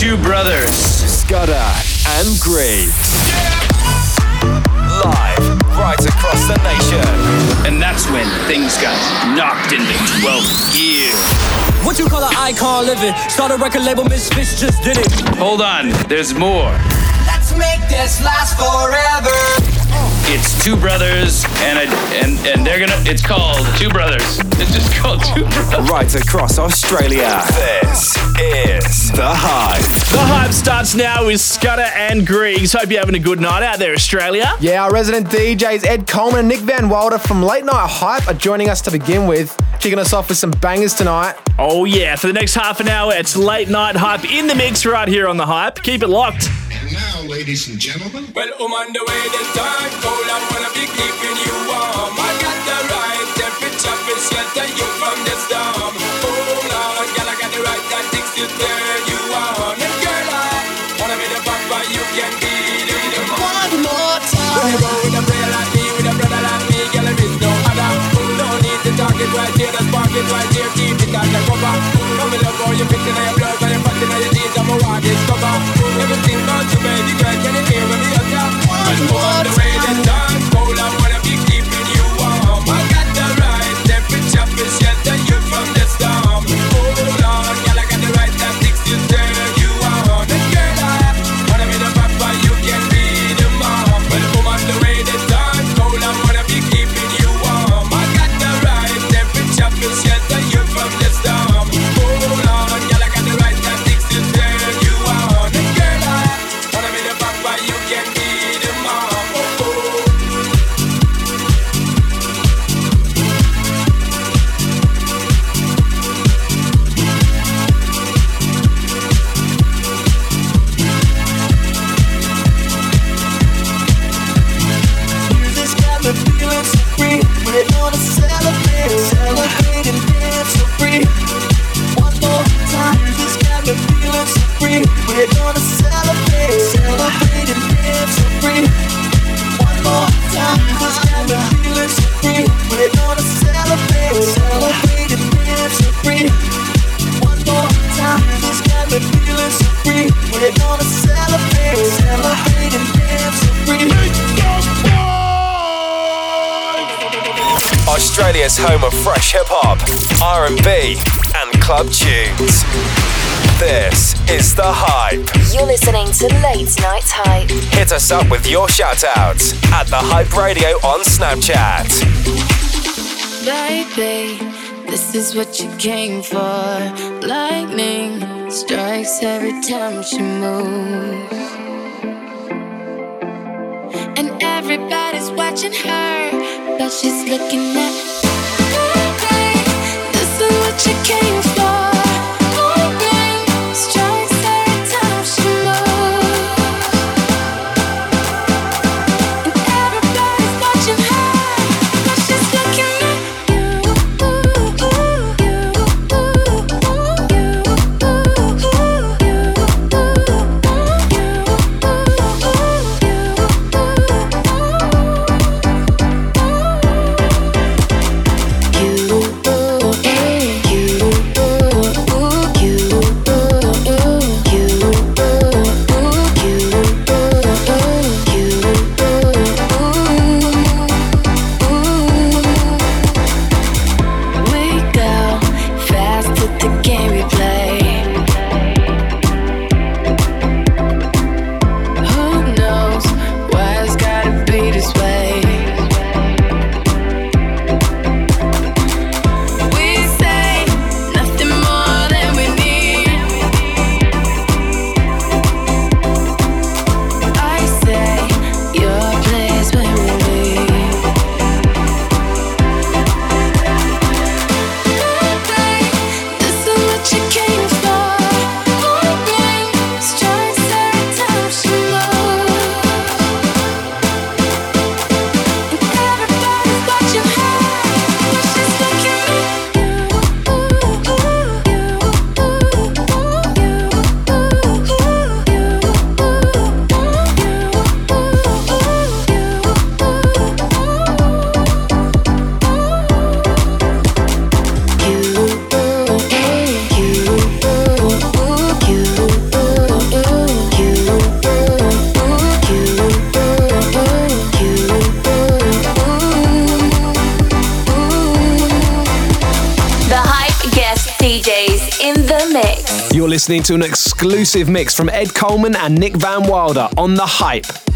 two brothers, Scudder and Greaves. Live right across the nation. And that's when things got knocked into 12th gear. What you call an icon living? Start a record label, Misfits just did it. Hold on, there's more. Let's make this last forever. It's two brothers, and a, and and they're gonna. It's called Two Brothers. It's just called Two Brothers. Right across Australia. This is the hype. The hype starts now with Scudder and Griggs. Hope you're having a good night out there, Australia. Yeah, our resident DJs Ed Coleman and Nick Van Wilder from Late Night Hype are joining us to begin with, kicking us off with some bangers tonight. Oh yeah, for the next half an hour, it's late night hype in the mix right here on the hype. Keep it locked. And now, ladies and gentlemen, Well, I'm on the way this time. Cold, I'm gonna be keeping you the spark it right here, keep it undercover. Come in love how you fit in your blood, and your fat in your jeans, I'm a wild discover. Everything about you, baby girl, can you We're gonna celebrate, celebrate and dance free. Australia's home of fresh hip hop, R&B, and club tunes. This is the hype. You're listening to Late Night Hype. Hit us up with your shout outs at the Hype Radio on Snapchat. Baby, this is what you came for. Lightning strikes every time she moves. And everybody's watching her, but she's looking at Baby, this is what you came for. listening to an exclusive mix from Ed Coleman and Nick Van Wilder on The Hype.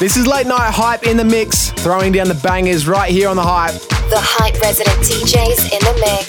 This is Late Night Hype in the mix, throwing down the bangers right here on The Hype. The Hype resident DJs in the mix.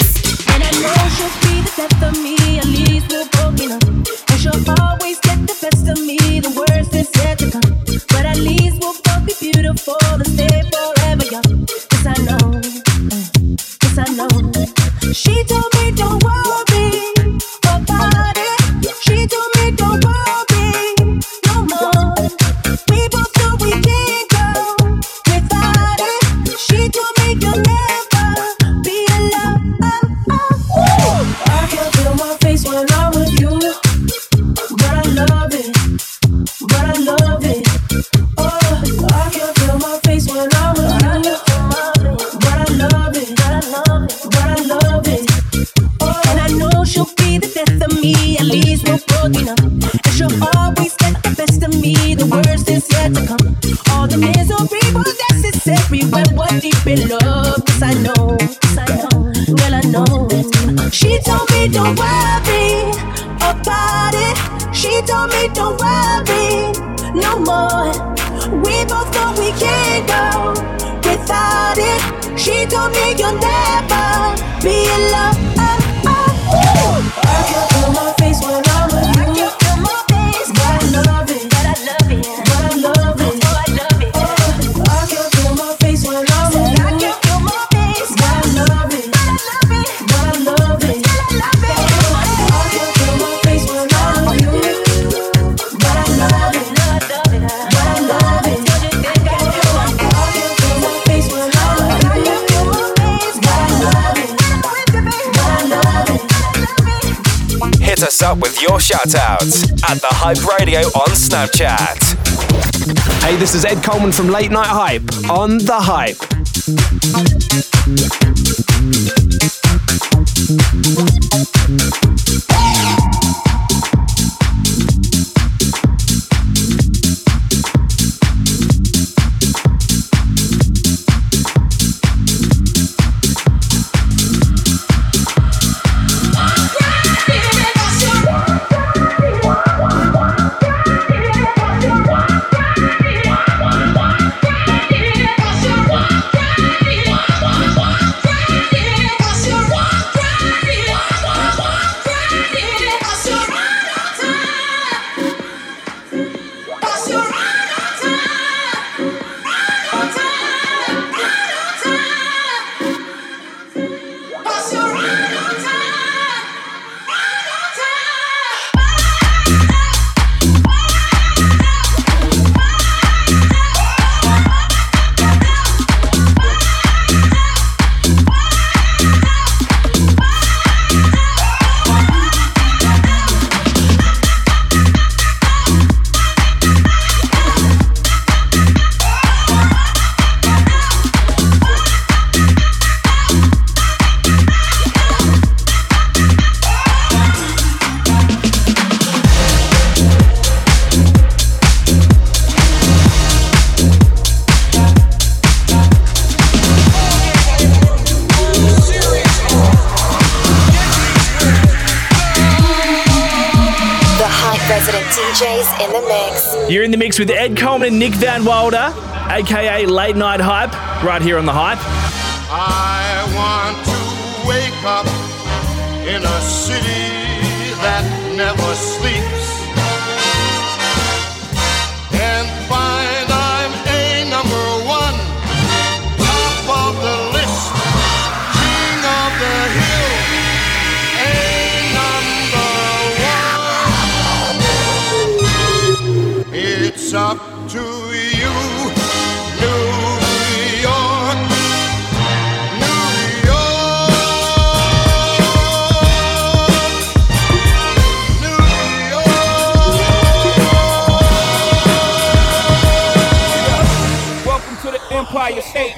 Hype Radio on Snapchat. Hey, this is Ed Coleman from Late Night Hype on The Hype. mix with Ed Coleman and Nick Van Wilder, aka Late Night Hype, right here on The Hype. I want to wake up in a city that never sleeps it's up to you. New York, New York, New York. Welcome to the Empire State.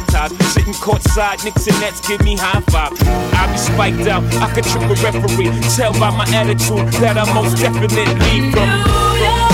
top. Sitting courtside, Knicks and Nets give me high five. I be spiked out, I could trip a referee. Tell by my attitude that I most definitely from. Hey. Concrete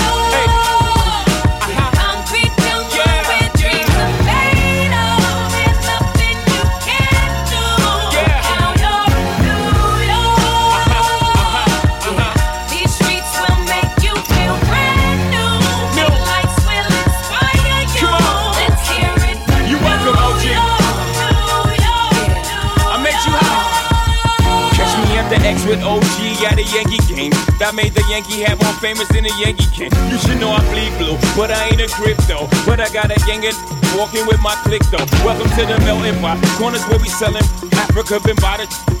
the X with OG at a Yankee game. That made the Yankee hat more famous than a Yankee can. You should know I bleed blue, but I ain't a crypto. But I got a Yankee walking with my click though. Welcome to the melting pot. Corners where we selling Africa been by the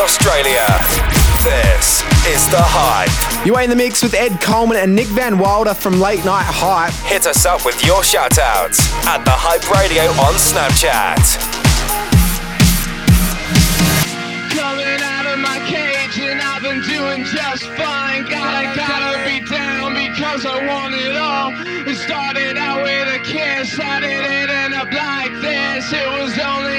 Australia. This is The Hype. You are in the mix with Ed Coleman and Nick Van Wilder from Late Night Hype. Hit us up with your shout outs at The Hype Radio on Snapchat. Coming out of my cage and I've been doing just fine. Gotta, gotta be down because I want it all. It started out with a kiss. How did it end up like this? It was only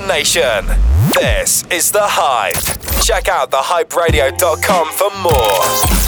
nation. This is The Hype. Check out thehyperadio.com for more.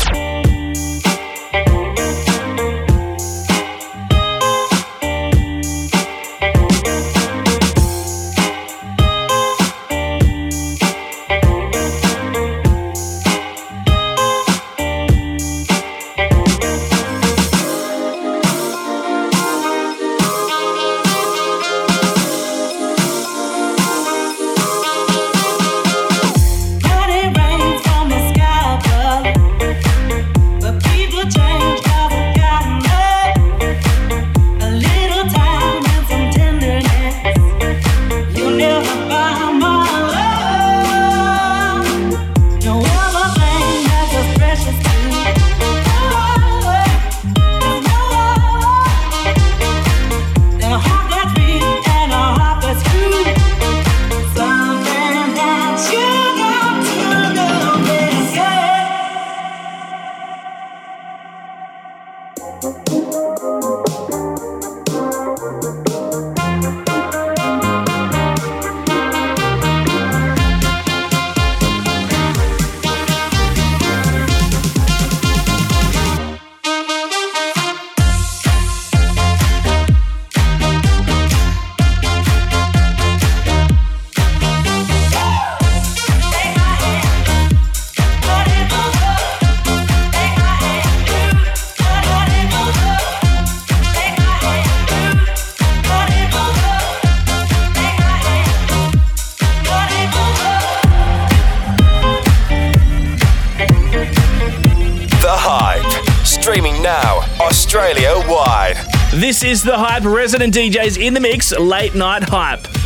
This is the hype. Resident DJs in the mix. Late night hype.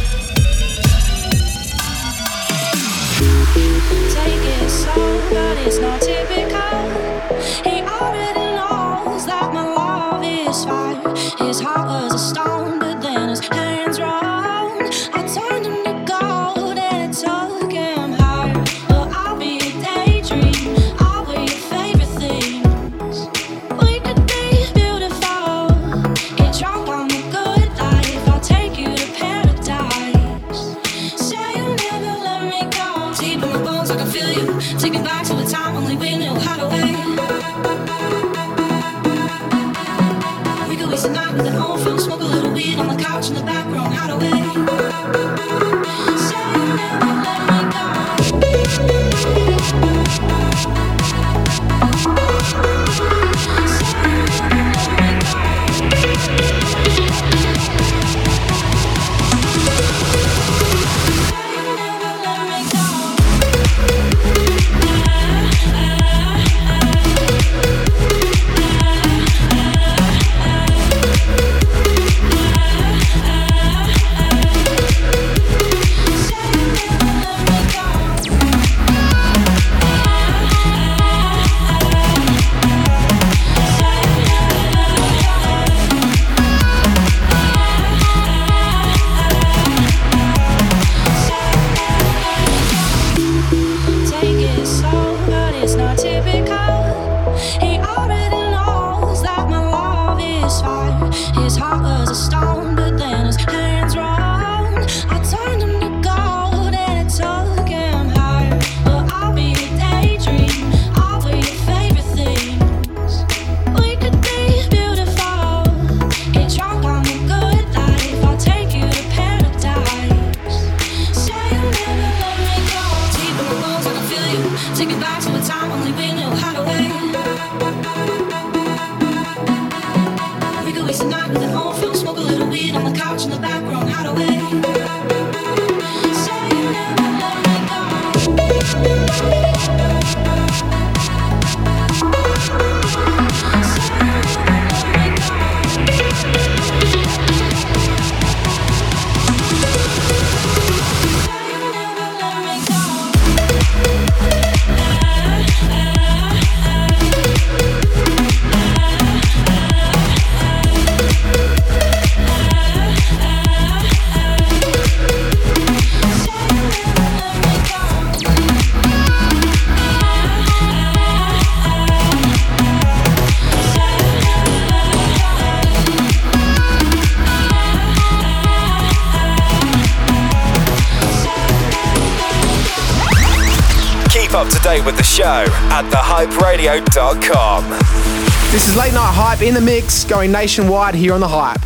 In the mix, going nationwide here on The Hype.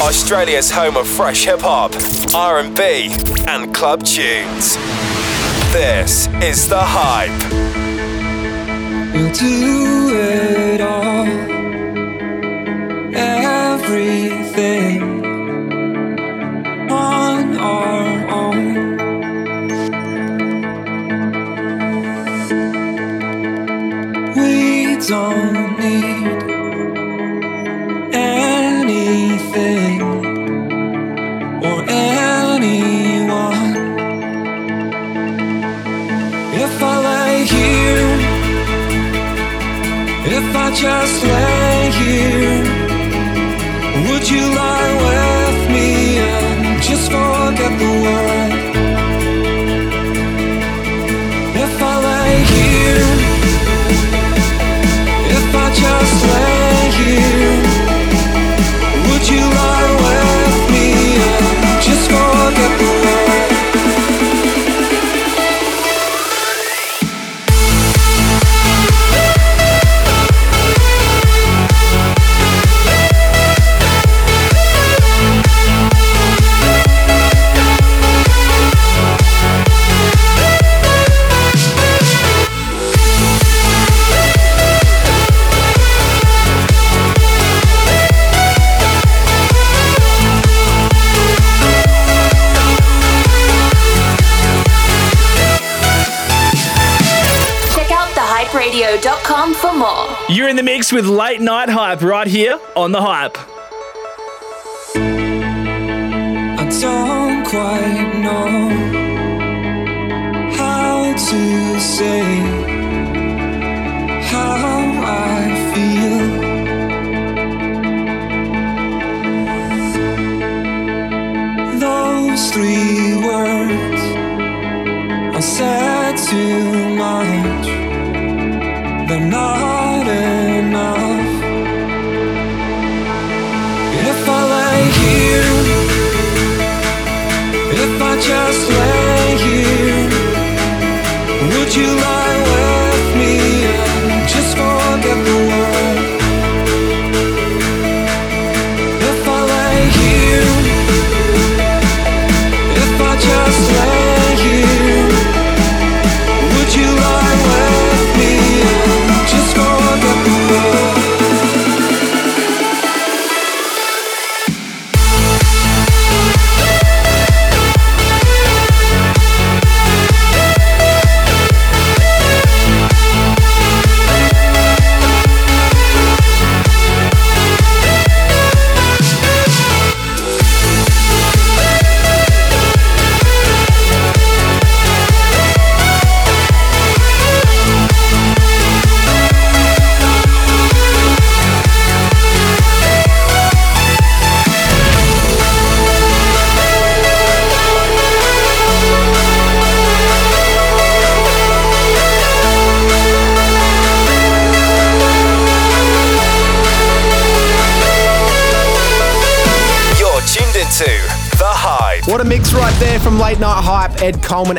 Australia's home of fresh hip hop, R&B, and club tunes. This is The Hype. We'll do it all, everything just lay here, would you lie with me and just forget the world? With Late Night Hype right here on The Hype.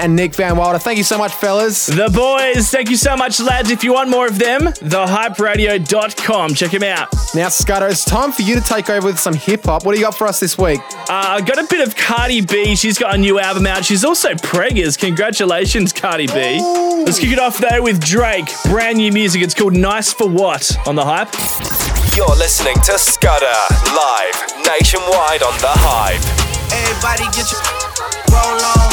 And Nick Van Wilder. Thank you so much, fellas. The boys, thank you so much, lads. If you want more of them, thehyperadio.com. Check them out. Now, Scudder, it's time for you to take over with some hip hop. What do you got for us this week? Uh, I got a bit of Cardi B. She's got a new album out. She's also preggers. Congratulations, Cardi B. Let's kick it off though with Drake. Brand new music. It's called Nice for What on the hype. You're listening to Scudder live nationwide on The Hype. Everybody get your roll on.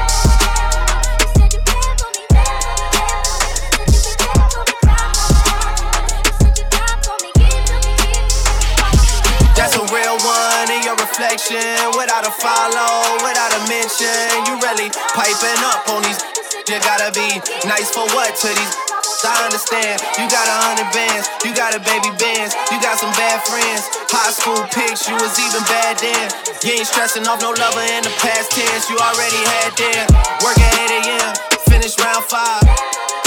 Piping up on these. You gotta be nice for what to these. I understand. You got a hundred bands, you got a baby bands, you got some bad friends. High school pics, you was even bad then. You ain't stressing off no lover in the past tense. You already had them. Work at 8 a.m., finish round five.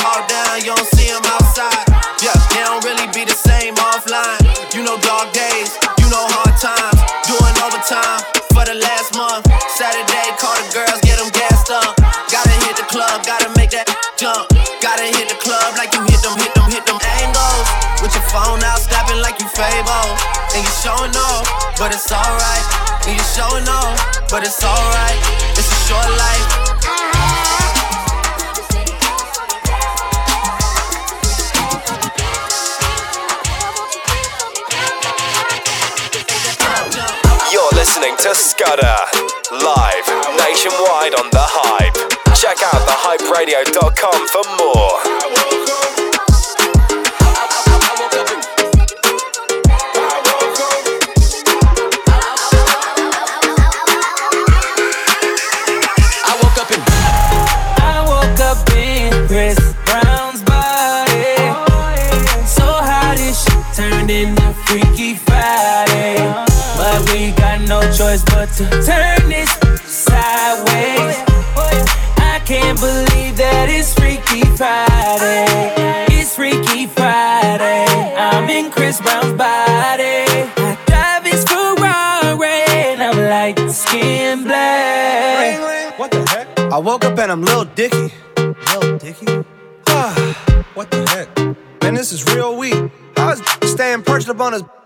All down, you don't see them outside. Yeah, they don't really be the same offline. You know dog days, you know hard times. Doing overtime for the last month. Saturday, call the girls, club, gotta make that jump. Gotta hit the club like you hit them, hit them, hit them angles. With your phone out, like you Fabo. And you showing off, but it's alright. And you showing off, but it's alright. It's a short life. You're listening to Scudder live nationwide on the Hype. Check out thehyperadio.com for more. Freaky Friday. But we got no choice but to turn this Friday. It's Freaky Friday. I'm in Chris Brown's body. I drive his Ferrari and I'm like skin black. What the heck? I woke up and I'm Lil Dicky. Lil Dicky? Ah, what the heck? Man, this is real weak. I was staying perched up on his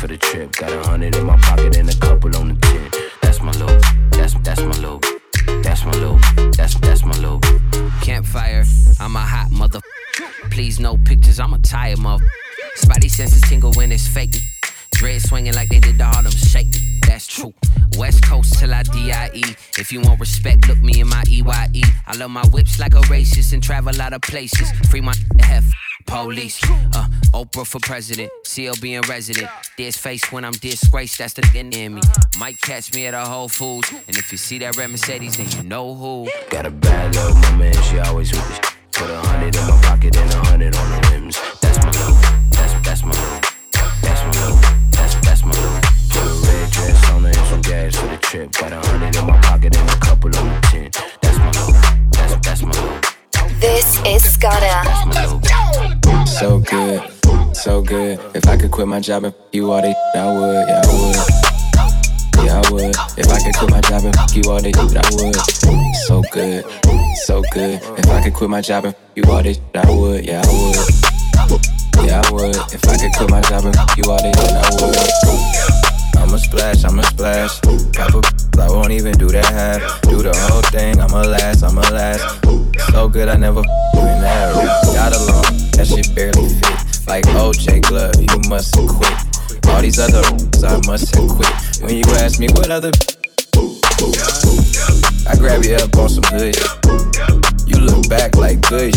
for the trip. Got a hundred in my pocket and a couple on the tin. That's my look. That's that's my look. That's my look. That's that's my look. Campfire, I'm a hot mother. Please no pictures, I'm a tired mother. Spidey senses tingle when it's fake. Dread swinging like they did the Harlem Shake. That's true. West Coast till I DIE. If you want respect, look me in my EYE. I love my whips like a racist and travel a lot of places. Free my F. Police, uh, Oprah for president, CLB in resident. This face when I'm disgraced, that's the thing in me. Might catch me at a Whole Foods, and if you see that red Mercedes, then you know who. Got a bad little and she always with the quit my job and f- you all day, I would, yeah, I would. Yeah, I would. If I could quit my job and f- you all day, I would. So good, so good. If I could quit my job and f- you all day, I would, yeah, I would. Yeah, I would. If I could quit my job and f- you all day, I would. I'ma splash, I'ma splash. Couple I won't even do that half. Do the whole thing, I'ma last, I'ma last. So good, I never f- you that. Got along, that shit barely fit. Like OJ Glove, you must have quit. All these other I must have quit. When you ask me what other I grab you up on some hood. You look back like good.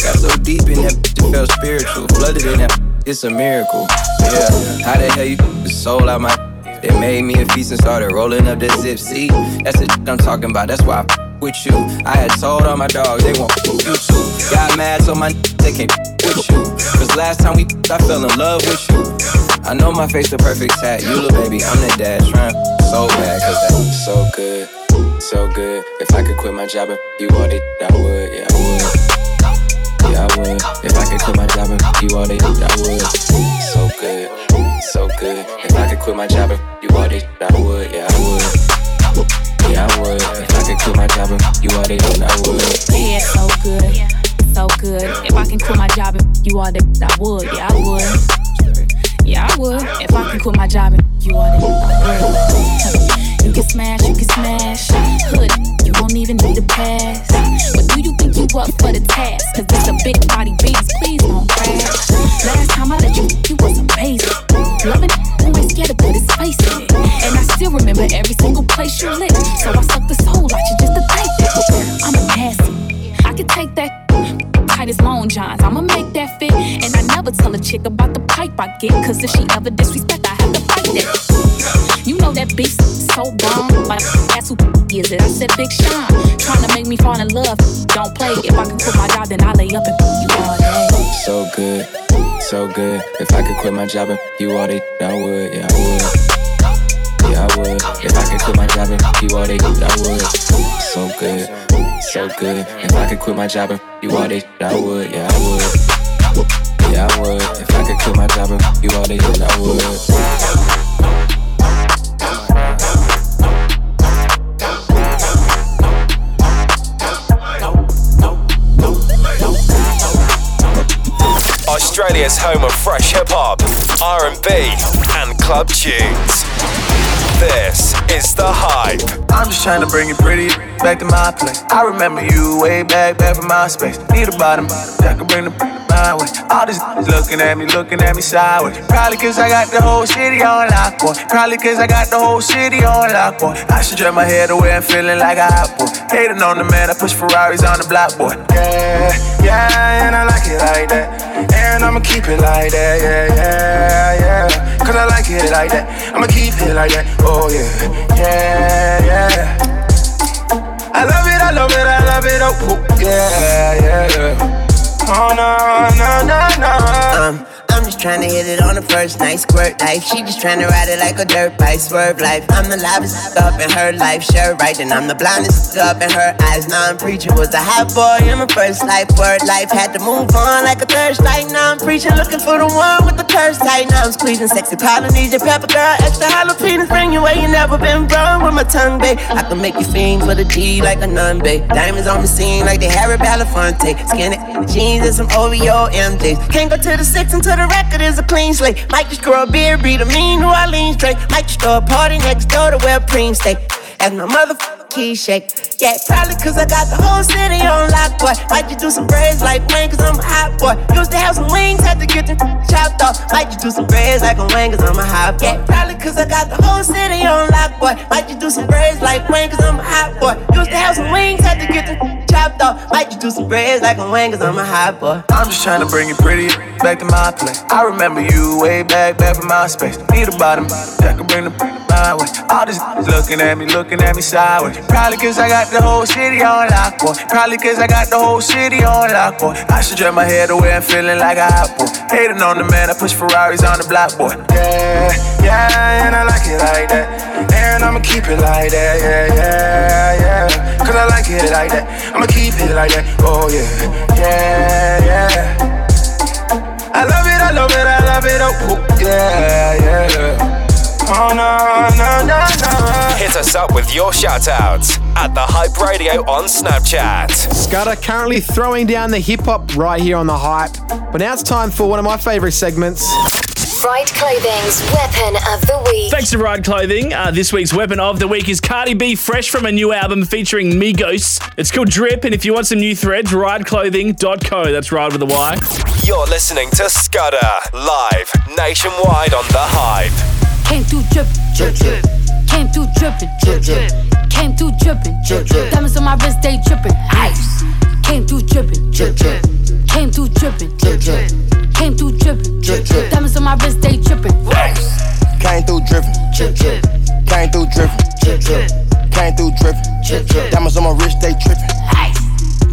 Got so deep in that it felt spiritual. Flooded in that it's a miracle. Yeah, how the hell you the soul out my They made me a feast and started rolling up the zip. See, that's the I'm talking about. That's why I with you. I had told all my dogs they want you too. Got mad so my they can't with you. Cause last time we I fell in love with you. I know my face the perfect tat. You look baby, I'm the dad. Trying so bad, cause that's so good. So good. If I could quit my job and you all it, I would, yeah, I would. Yeah, I would. If I could quit my job and you all it, I would. So good. So good. If I could quit my job and you all it, I would, yeah, I would. Yeah, I would. If I could quit my job and you all it, I would. Yeah, so good, so good. If I can quit my job and you all that, I would. Yeah, I would. Yeah, I would. If I can quit my job and you all that, I would. You can smash, you can smash. Hood, you won't even need a pass. But do you think you up for the task? Cause it's a big body beast, please don't crash. Last time I let you, you was amazing. Loving it, ain't scared to put his face in it. And I still remember every single place you lit. So I suck the soul out you just to thank that. I'm a nasty. Can take that tight as long johns. I'ma make that fit. And I never tell a chick about the pipe I get. Cause if she ever disrespect, I have to fight that. You know that beast so bomb. Like, that's who is it? I said Big Sean. Trying to make me fall in love. Don't play. If I can quit my job, then I lay up and you all day. So good, so good. If I could quit my job and you all it, I would, yeah, I would. Yeah, I would. If I could quit my job and you all it, I would. So good, so good. If I could quit my job and you all it, I would, yeah, I would. Yeah, I would. If I could quit my job and you all I would. Australia's home of fresh hip hop, R&B, and club tunes. This is the hype. I'm just trying to bring it pretty back to my place. I remember you way back, back from Myspace. Need a bottom that can bring the way. All this looking at me, looking at me sideways. Probably cause I got the whole city on lock, boy. Probably cause I got the whole city on lock, boy. I should drag my head away and feeling like a hot boy. Hating on the man, I push Ferraris on the block, boy. Yeah, yeah, and I like it like that. And I'ma keep it like that, yeah, yeah, yeah. Cause I like it like that. I'ma keep it like that, oh yeah, yeah, yeah. I love it, I love it, I love it, oh, oh yeah, yeah, Oh no, no, no, no. Just trying to hit it on the first night, squirt life. She just trying to ride it like a dirt bike, swerve life. I'm the loudest up in her life, sure right. And I'm the blindest up in her eyes. Now I'm preaching was a hot boy in my first life, word life. Had to move on like a thirst light. Now I'm preaching, looking for the one with the curse tight. Now I'm squeezing sexy Polynesian pepper girl, extra jalapenos, bring you where you never been wrong with my tongue, babe. I can make you fiend for the G like a nun, babe. Diamonds on the scene like they Harry Belafonte. Skinny jeans and some OVO MJs. Can't go to the six until the record is a clean slate. Might just grow a beard, breed a mean New Orleans trait. Might just throw a party next door to where Preem stay. As my motherfucking key shake. Yeah, probably cause I got the whole city on lock, boy. Might just do some braids like Wayne cause I'm a hot boy. Used to have some wings, had to get them chopped off. Might just do some braids like a Wayne cause I'm a hot boy. Yeah, probably cause I got the whole city on lock, boy. Might just do some braids like Wayne cause I'm a hot boy. Used to have some wings, had to get them chopped off. Might just do some braids like a Wayne cause I'm a hot boy. I'm just trying to bring it pretty back to my place. I remember you way back, back from Myspace. Need a bottom that can bring the my way. All this looking at me, looking at me sideways. Probably cause I got the whole city on lock, boy. Probably cause I got the whole city on lock, boy. I should drag my head away and feeling like a hot boy. Hating on the man, I push Ferraris on the block, boy. Yeah, yeah, and I like it like that. And I'ma keep it like that, yeah, yeah, yeah. Cause I like it like that. I'ma keep it like that, oh yeah, yeah, yeah. I love it, I love it, I love it, oh, yeah, yeah. Oh no, no, no, no. Hit us up with your shoutouts at the Hype Radio on Snapchat. Scudder currently throwing down the hip hop right here on the hype. But now it's time for one of my favorite segments. Ride Clothing's Weapon of the Week. Thanks to Ride Clothing. Uh, this week's weapon of the week is Cardi B, fresh from a new album featuring Migos. It's called Drip, and if you want some new threads, rideclothing.co. That's Ride with a Y. You're listening to Scudder live nationwide on the Hype. Came through drippin', drip, drip. Came through drippin', drip, drip. Came through drippin', drip, drip. Diamonds on my wrist, they drippin', ice. Came through drippin', drip, drip. Came through drippin', drip, drip. Came through drippin', drip, drip. Diamonds on my wrist, they drippin', ice. Came through drippin', drip, drip. Came through drippin', drip, drip. Came through drippin', drip, drip. Diamonds on my wrist, they trippin', ice.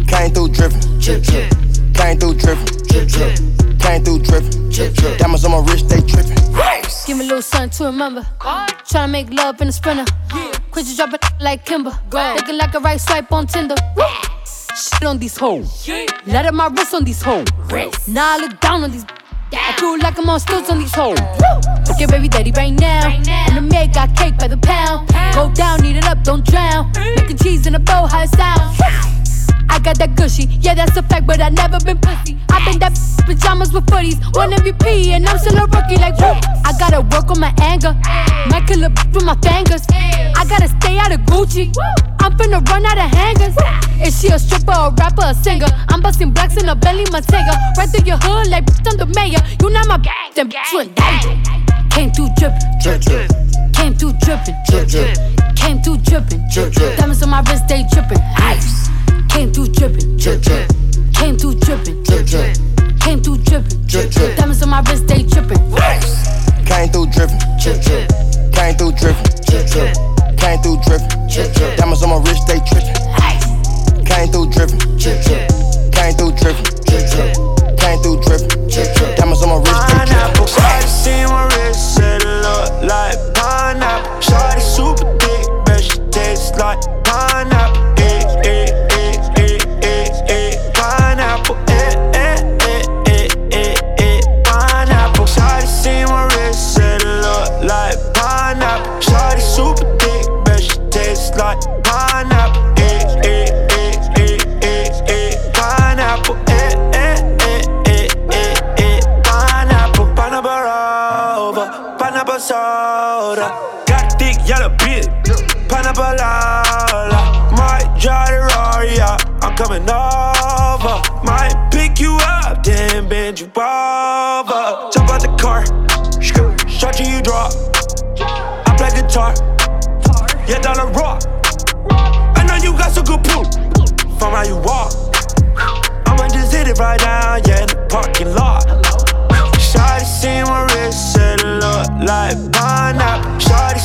Came through drippin', drip, drip. Came through drippin', drip, drip. Came Came through drippin'. Diamonds on my wrist, they trippin'. Give me a little something to remember. Tryna make love in a sprinter. Quit you dropping like Kimber. Looking like a right swipe on Tinder. Shit on these hoes. Let up my wrist on these hoes. Now I look down on these. I feel like I'm on stilts on these hoes. Get baby daddy right now. And the maid got cake by the pound. Go down, eat it up, don't drown. Making cheese in a bow, how it sound. I got that gushy, yeah, that's a fact, but I never been pussy. i been that pajamas with footies, one MVP, and I'm still a rookie. Like, whoop. I gotta work on my anger, might kill a with my fingers. I gotta stay out of Gucci. I'm finna run out of hangers. Is she a stripper, a rapper, a singer? I'm busting blacks in a belly, Montega. Right through your hood, like I'm the mayor. You not my gang, then you in danger. Came through drippin', drip, drip. Came through drippin', drip, drip. Came through drippin', drip, drip. Diamonds on my wrist, they drippin', ice. Came through drippin', drip, drip. Came through drippin', drip, drip. Came through drippin', drip, drip. Diamonds on my wrist, they drippin', ice. Came through drippin'. Came through drippin'. Came through drippin'. Diamonds on my wrist, they trippin'. Came through drippin'. Came through drippin'. Came through drippin'. Diamonds on my wrist, they dripping. Pineapple, trippin'. shawty see my wrist, said it look like pineapple. Shawty super thick, bet she tastes like pineapple.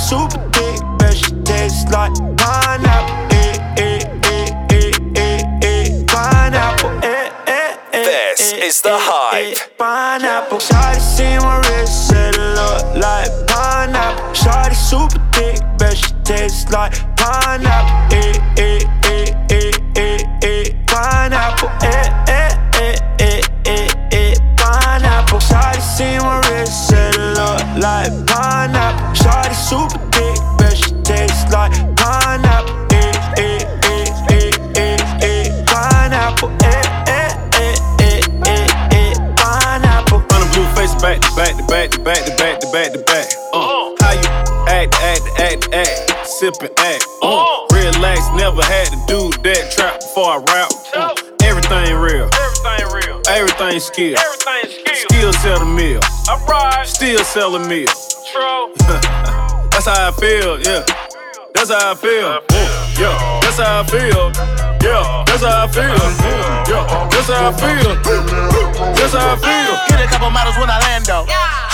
Super thick, bet she tastes like pineapple. Eh, eh, eh, eh, eh, eh, pineapple. Eh, eh, eh, This is the hype. pineapple. Shawty see my wrist, said it look like pineapple. Shawty super thick, bet she tastes like pineapple. Back to back to back to back to back to back. Uh, how you act, act, act, act, sip and act. Uh, relax, never had to do that trap before I rap. Uh, everything real, everything real, everything skill, everything skill. Still sell the meal, alright. Still sell the meal. True. That's how I feel, yeah. That's how I feel. Uh, yeah, that's how I feel. Yeah, that's how I feel. Yeah, that's how I feel. That's how I feel. Hit a couple models when I land though.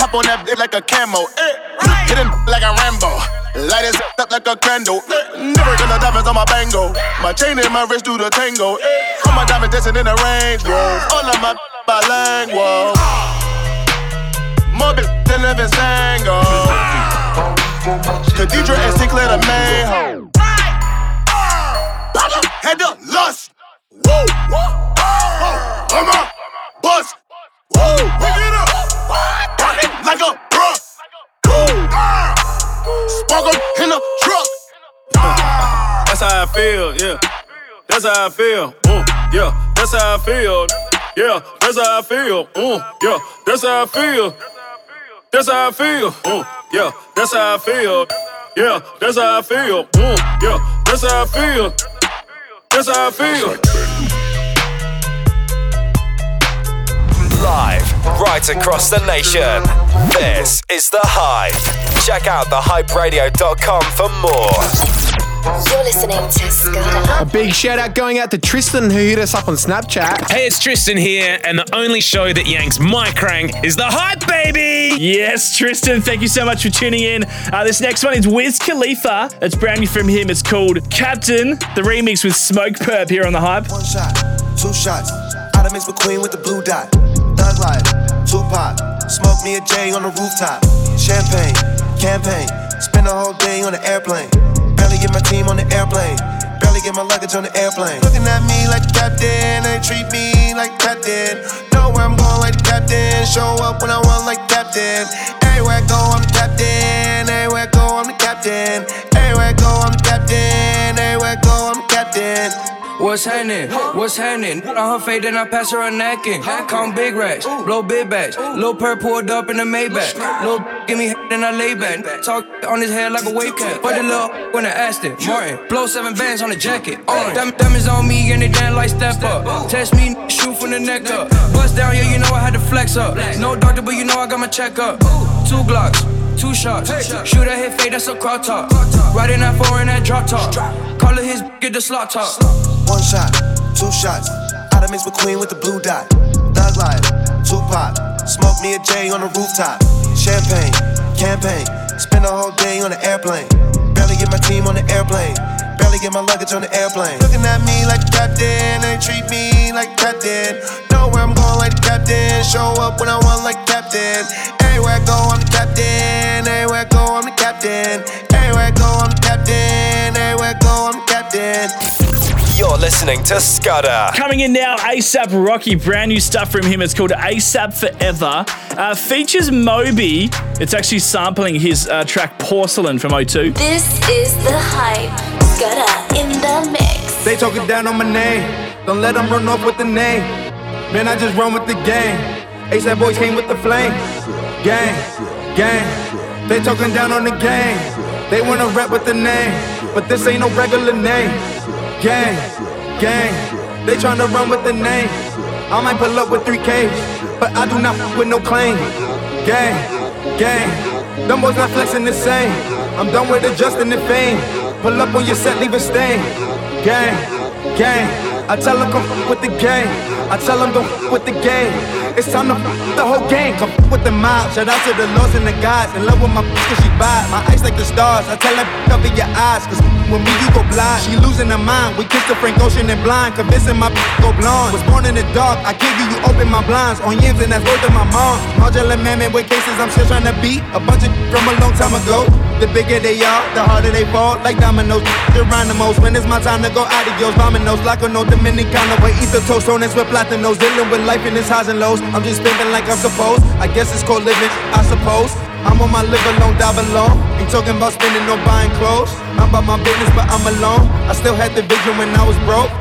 Hop on that bitch like a camo. Eh. Hit him like a Rambo. Light his up like a candle. Eh. Never gonna diamonds on my bango. My chain and my wrist do the tango. Eh. All my diamonds dancing in the rain. Whoa. All of my bilingual. More bitch than living Sango. Khadidra and Sinclair the main hoe. Had the lust. Woo! Woo! Oh, I'm a bust. Woo! Pick it up. It like a bruh. Cool. Sparkle in the truck. That's how I feel, yeah. That's how I feel, mm, yeah. That's how I feel, yeah. That's how I feel, mm, yeah. That's how I feel. That's how I feel, mm, yeah. That's how I feel, yeah. That's how I feel, mm, yeah. That's how I feel. That's how I feel. Live right across the nation. This is The Hype. Check out thehyperadio.com for more. You're listening to Scudder. A big shout out going out to Tristan who hit us up on Snapchat. Hey, it's Tristan here, and the only show that yanks my crank is the hype, baby. Yes, Tristan, thank you so much for tuning in. Uh, this next one is Wiz Khalifa. It's brand new from him. It's called Captain, the remix with Smoke Perp here on the hype. One shot, two shots. Out of mix with Queen with the blue dot. Thug life, Tupac. Smoke me a J on the rooftop. Champagne, campaign. Spend a whole day on the airplane. Barely get my team on the airplane. Barely get my luggage on the airplane. Looking at me like the captain, they treat me like the captain. Know where I'm going like the captain. Show up when I want like the captain. Everywhere I go, I'm the captain. Everywhere I go, I'm the captain. Everywhere I go, I'm the captain. What's happening? What's happening? On her fade, then I pass her a napkin. Count big racks, blow big bags. Lil Purr pulled up in the Maybach. Lil give me then I lay back. Talk on his head like a wave cap. But the lil when I asked it, Martin. Blow seven bands on the jacket. On them, them on me and they damn like step up. Test me, shoot from the neck up. Bust down, yeah, you know I had to flex up. No doctor, but you know I got my check up. Two Glocks. Two shots, shoot a hit fade, that's a crop top. Riding that four in that drop top. Call it his, get the slot top. One shot, two shots. I done mix with Queen with the blue dot. Thug life, Tupac. Smoke me a J on the rooftop. Champagne, campaign. Spend a whole day on the airplane. Barely get my team on the airplane. Barely get my luggage on the airplane. Looking at me like the captain, they treat me like captain. Know where I'm going like the captain. Show up when I want like captain. Everywhere I go, I'm the captain. Everywhere I go, I'm the captain. Everywhere I go, I'm the captain. Everywhere I go, I'm the captain. You're listening to Scudder. Coming in now, ASAP Rocky. Brand new stuff from him. It's called ASAP Forever. Uh, features Moby. It's actually sampling his uh, track Porcelain from O2. This is the hype. Scudder in the mix. They talking down on my name. Don't let them run off with the name. Man, I just run with the game. ASAP boys came with the flame. Gang, gang. They talking down on the game. They wanna rap with the name. But this ain't no regular name. Gang, gang. They tryna run with the name. I might pull up with 3K, but I do not f- with no claim. Gang, gang. Them boys not flexing the same. I'm done with adjusting the fame. Pull up on your set, leave a stain. Gang, gang. I tell them come f- with the game. I tell them don't f- with the game. It's time to the whole gang. Come with the mob. Shout out to the lords and the gods. In love with my bitch cause she bad. My eyes like the stars. I tell bitch cover your eyes. Cause with me you go blind. She losing her mind. We kissed the Frank Ocean and blind. Convincing my bitch go blonde. Was born in the dark. I give you, you open my blinds. On yams and that's worth of my mom. Modular man with cases I'm still trying to beat. A bunch of from a long time ago. The bigger they are, the harder they fall. Like dominoes, Geronimo's. When it's my time to go adios. Dominoes, like a no Dominicano. But eat the toast on with platinos. Dealing with life in its highs and lows. I'm just spending like I'm supposed. I guess it's called living, I suppose. I'm on my live alone, die alone. Ain't talking about spending or buying clothes. I'm about my business, but I'm alone. I still had the vision when I was broke.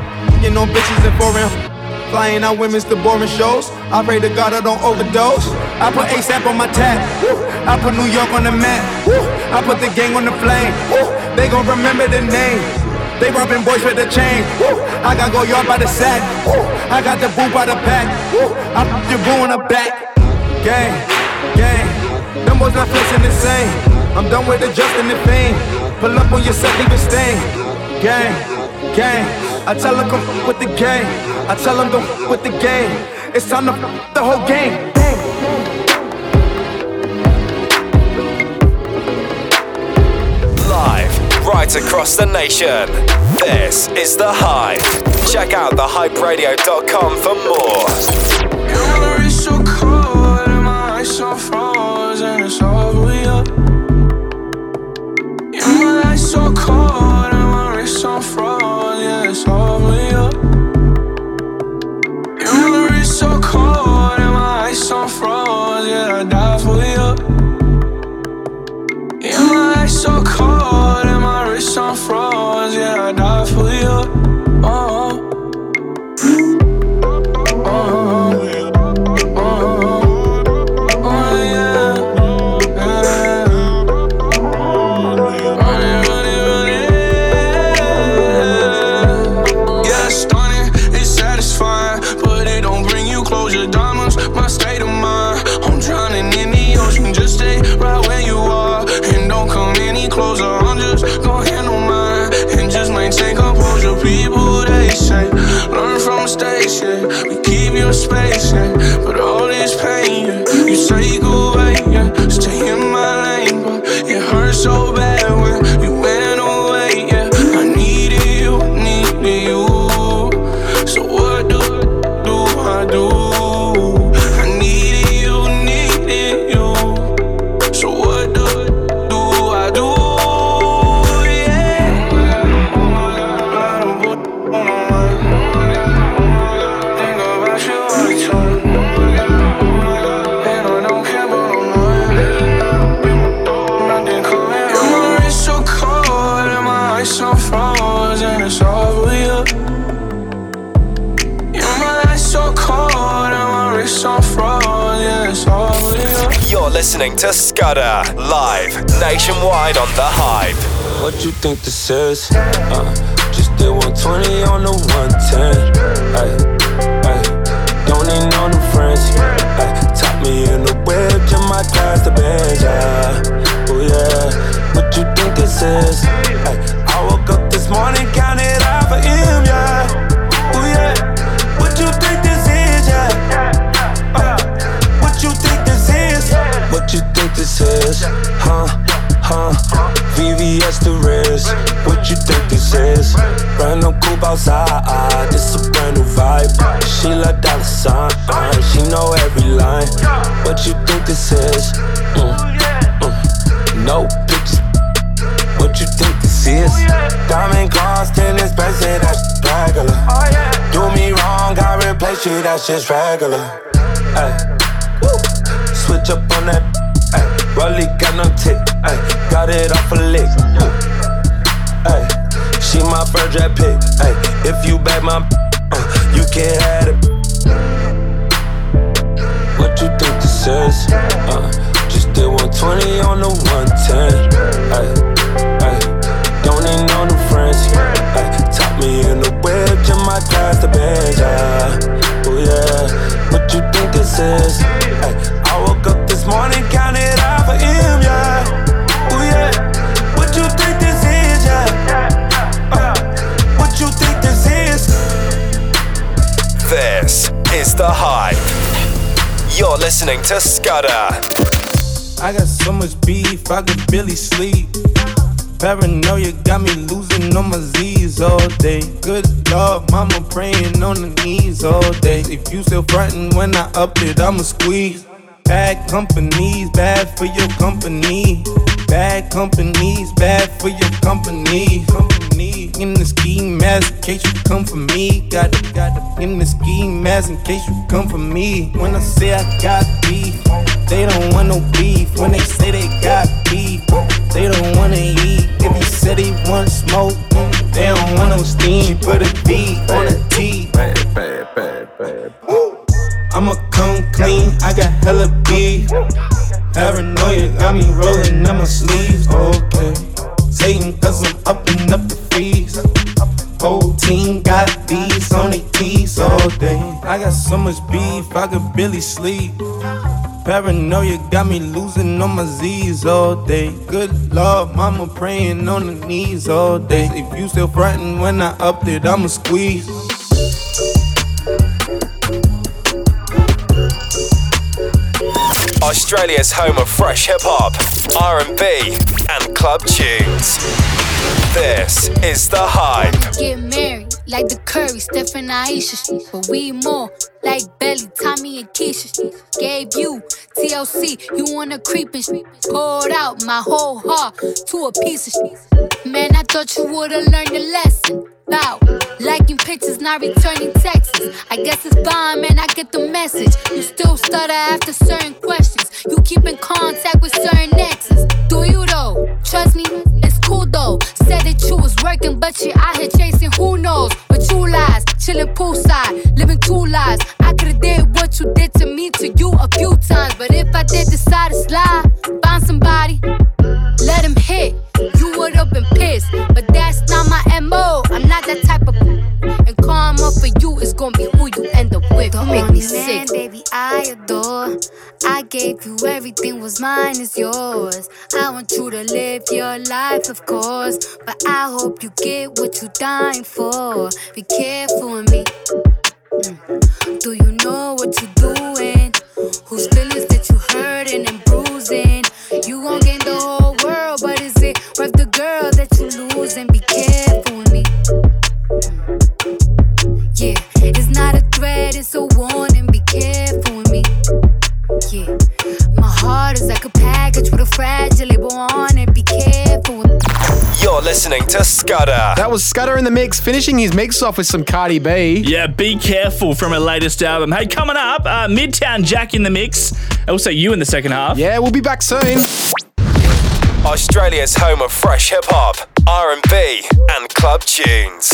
You know, bitches and foreign. Flying out women's to boring shows. I pray to God I don't overdose. I put ASAP on my tab. I put New York on the map. I put the gang on the flame. They gon' remember the name. They robbing boys with the chain. I got go yard by the sack. I got the boot by the pack. I put the boo on the back. Gang, gang. Them boys not flexing the same. I'm done with adjusting the fame. Pull up on your leave a stain. Gang, gang. I tell them come with the game. I tell them don't with the game. It's time to f- the whole game. Live right across the nation. This is The Hype. Check out thehyperadio.com for more. Your wrist so cold and my eyes so frozen. It's over ya. Yeah, my eyes so cold and my wrist so frozen. It's wrist so cold and my eyes so frozen. Yeah, I die for ya. Yeah, so cold and my so frozen. Yeah, I die for ya. Oh. From mistakes, yeah. We keep your space, yeah. But all this pain, yeah. You say goodbye, yeah. Stay in my lane, but it hurts so bad when you listening to Scudder live nationwide on the Hype. What you think this is? Uh, just did 120 on the 110. Ay, ay, don't need no new friends. Ay, top me in the whip, just my gas the bench. Yeah. Oh yeah, what you think this is? Ay, I woke up this morning, counted What you think this is? Huh? Huh? VVS the wrist. What you think this is? Brand new coupe outside. This a brand new vibe. She like dollar sign. She know every line. What you think this is? Mm, mm. No pictures. What you think this is? Diamond gloss, tennis, expensive, that's regular. Do me wrong, I replace you, that's just regular. Ay. Switch up on that. Rolly got no tip. Ay. Got it off a lick. Woo. Ay. She my first draft pick. Ay. If you back my, uh, you can't have it. What you think this is? Uh, just did 120 on the 110. Ay. Ay. Don't need no new friends. Ay. Top me in the whip, just my gas the bench. Yeah. Oh yeah. What you think this is? Listening to Scudder. I got so much beef, I could barely sleep. Paranoia got me losing on my Z's all day. Good Lord, mama praying on the knees all day. If you still frontin' when I up it, I'ma squeeze. Bad companies, bad for your company. Bad companies, bad for your company. In the ski mask in case you come for me. Got it, got it in the ski mask in case you come for me. When I say I got beef, they don't want no beef. When they say they got beef, they don't wanna eat. If you said he want smoke, they don't want no steam. She put a B on a T. I'ma come clean, I got hella beef. Paranoia got me rolling up my sleeves, okay. Satan, cause I'm up and up the fees. Whole team got these on their teeth all day. I got so much beef, I could barely sleep. Paranoia got me losing on my Z's all day. Good Lord, mama praying on the knees all day. If you still frontin' when I up it, I'ma squeeze. Australia's home of fresh hip hop, R&B, and club tunes. This is the Hype. Get married like the Curry, Steph and Ayesha. But we more like Belly, Tommy, and Keisha. Gave you TLC, you wanna creep and. Poured out my whole heart to a piece of shit. Man, I thought you would've learned your lesson. Bout liking pictures, not returning texts. I guess it's fine, man. I get the message. You still stutter after certain questions. You keep in contact with certain exes. Do you though? Trust me, it's cool though. Said that you was working, but you out here chasing who knows. But two lies, chilling poolside, living two lives. I could've did what you did to me to you a few times, but if I did decide to slide, find somebody, let him hit. You would've been pissed, but that's not my mo. I'm not that type of. And karma for you is gonna be who you end up with. Don't make me sick. Man, baby, I adore. I gave you everything, was mine is yours. I want you to live your life, of course. But I hope you get what you're dying for. Be careful with me. Mm. Do you know what you're doing? Whose feelings that you hurting and bruising? You gon' gain the whole world, but is it worth the girl that you losing? Be careful with me. Yeah, is like a package with a fragile label on it. Be careful with. You're listening to Scudder. That was Scudder in the mix, finishing his mix off with some Cardi B. Yeah, be careful from her latest album. Hey, coming up, uh, Midtown Jack in the mix. Also, you in the second half. Yeah, we'll be back soon. Australia's home of fresh hip hop, R&B, and club tunes.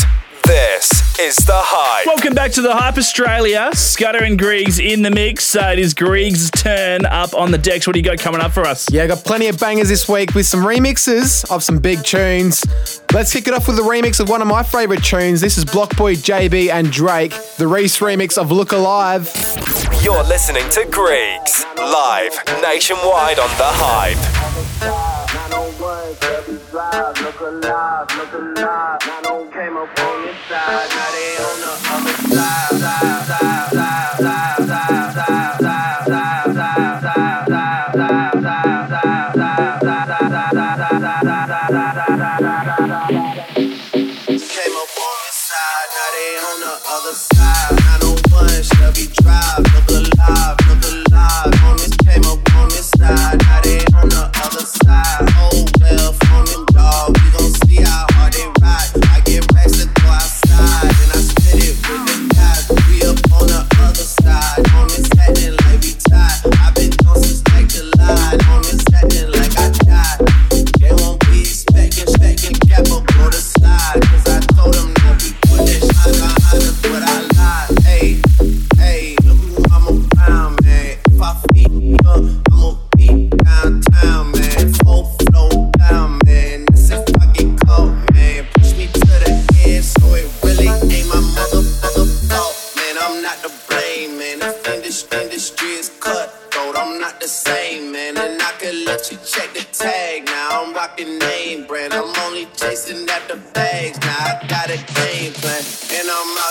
This is The Hype. Welcome back to the Hype Australia. Scudder and Griggs in the mix. Uh, it is Griggs' turn up on the decks. What do you got coming up for us? Yeah, I got plenty of bangers this week with some remixes of some big tunes. Let's kick it off with a remix of one of my favourite tunes. This is BlocBoy JB and Drake, the Reese remix of Look Alive. You're listening to Griggs, live nationwide on The Hype. I don't came Now I got a game plan, and I'm out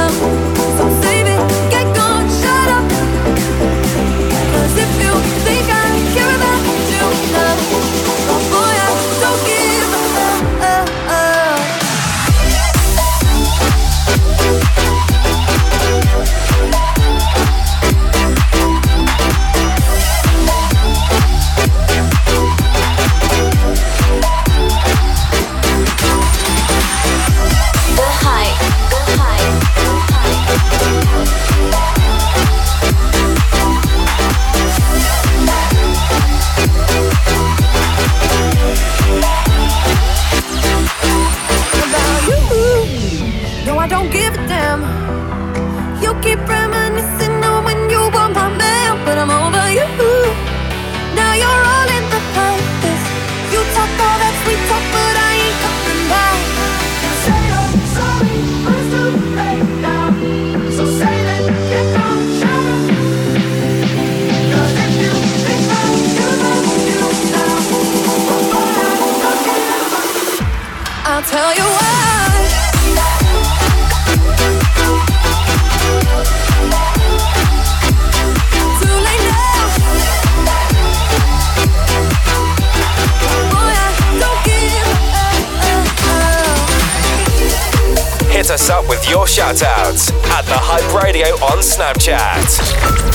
shout outs at The Hype Radio on Snapchat.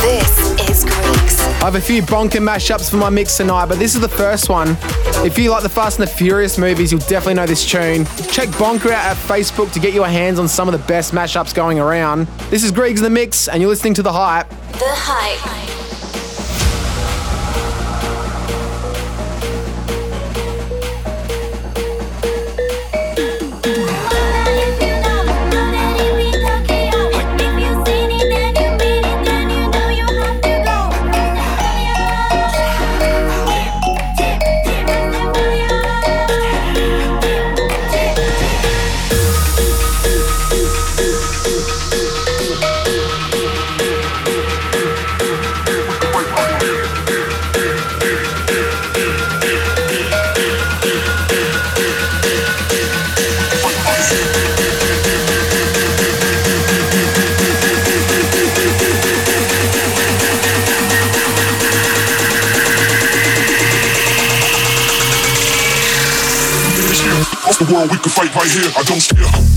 This is Greeks. I have a few bonker mashups for my mix tonight, but this is the first one. If you like the Fast and the Furious movies, you'll definitely know this tune. Check Bonker out at Facebook to get your hands on some of the best mashups going around. This is Greg's in the Mix, and you're listening to The Hype. The Hype. fight right here, I don't care.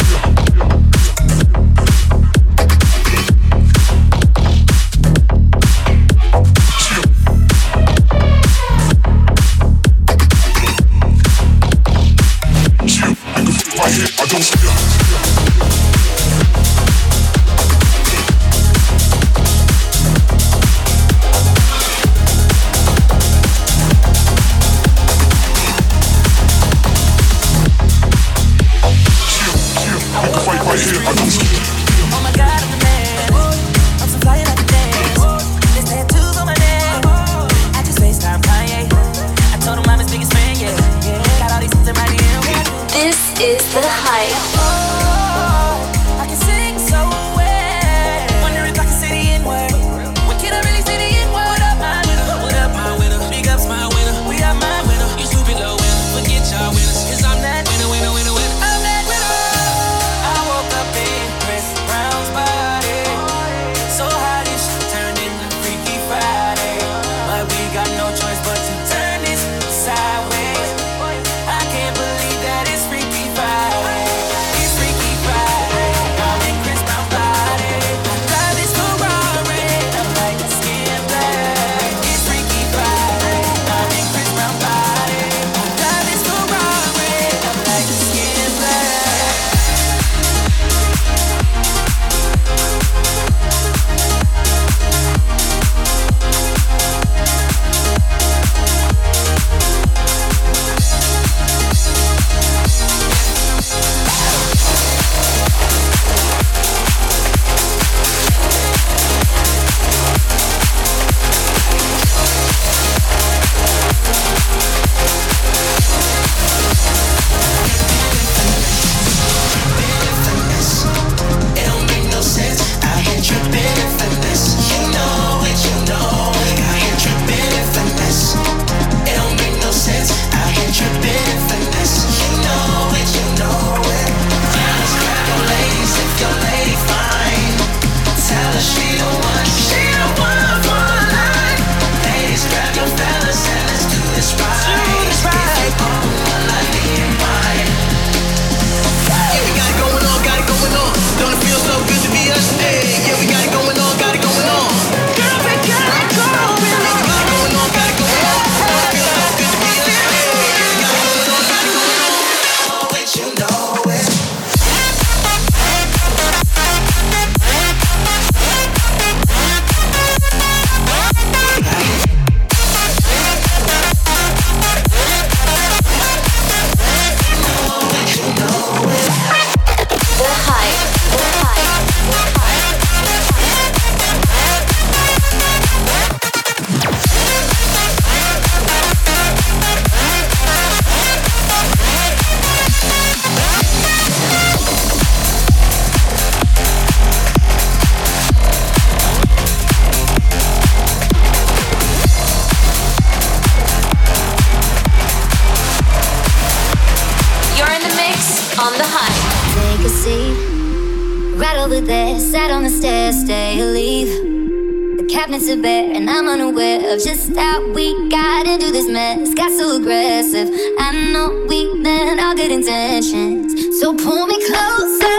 Christmas got so aggressive. I know we meant all good intentions. So pull me closer.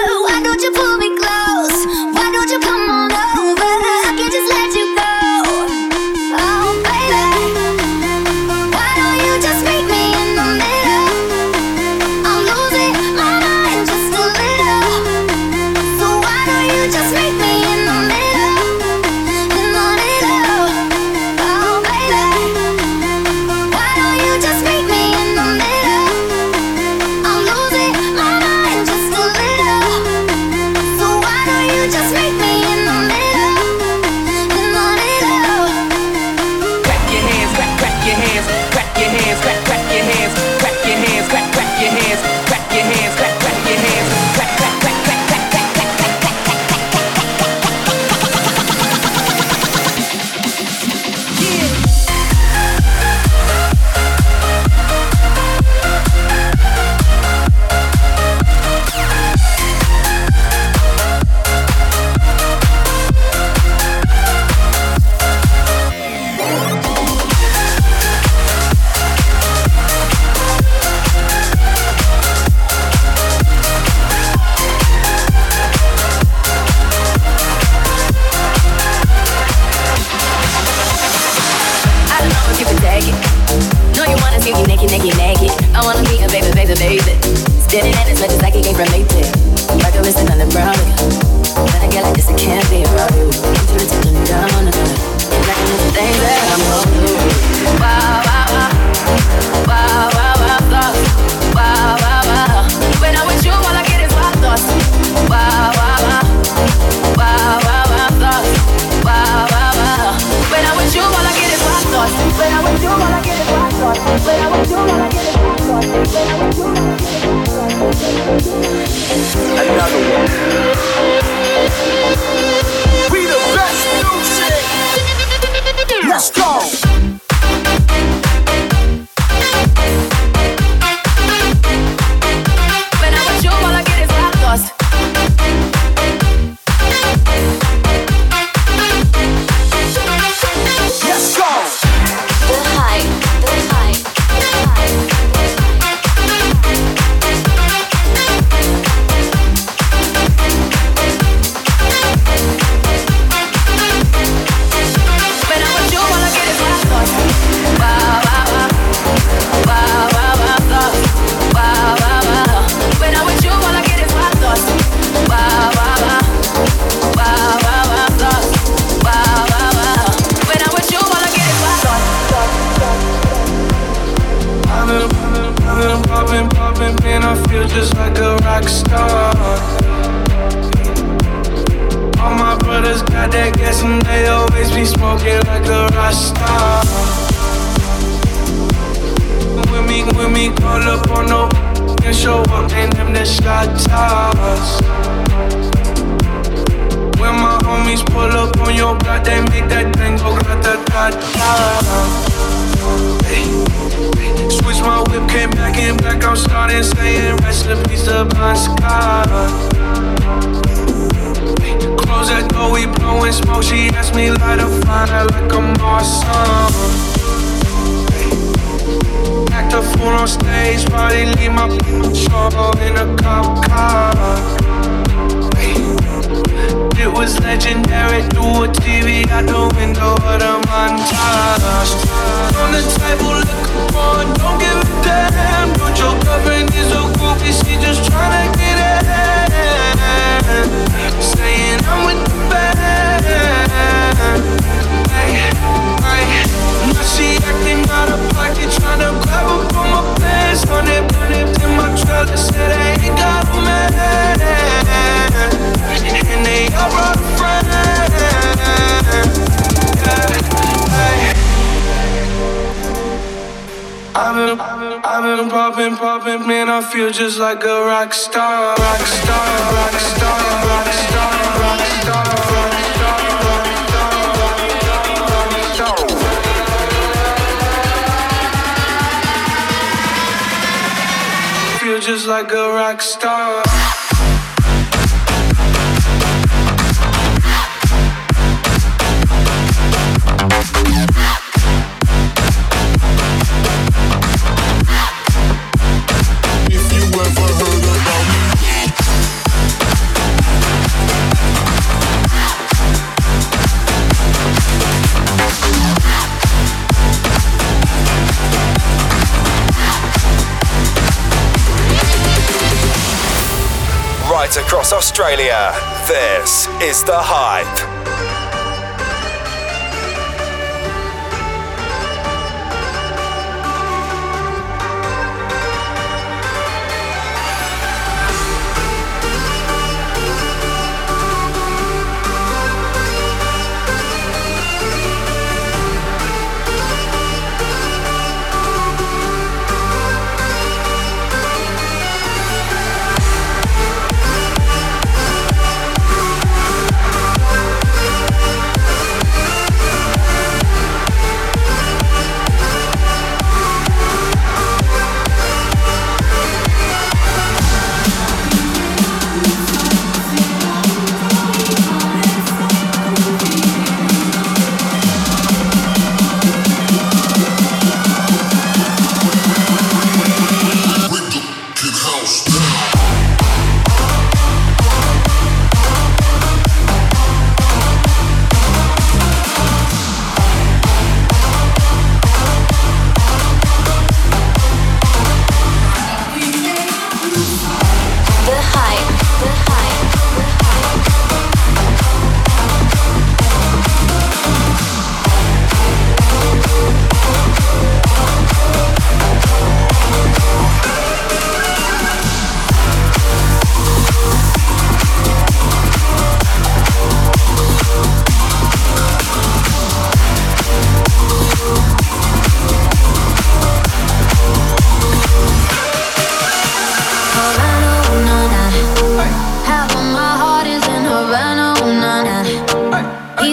up my scars. Close that door, we blowing smoke. She asked me light a fire like I'm awesome. Act a fool on stage, probably leave my people trouble in a cop car it was legendary. Threw a TV out the window of the montage. On the table, look on, don't give a damn. But your girlfriend is a groupie, she just tryna get in. Saying I'm with the band. Hey, hey, now she acting out of pocket, tryna I a I've been, I've been popping, popping, man. I feel just like a rock star, rock star, rock star, rock star. just like a rock star. Across Australia. This is The Hype.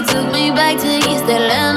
took me back to Easter Land.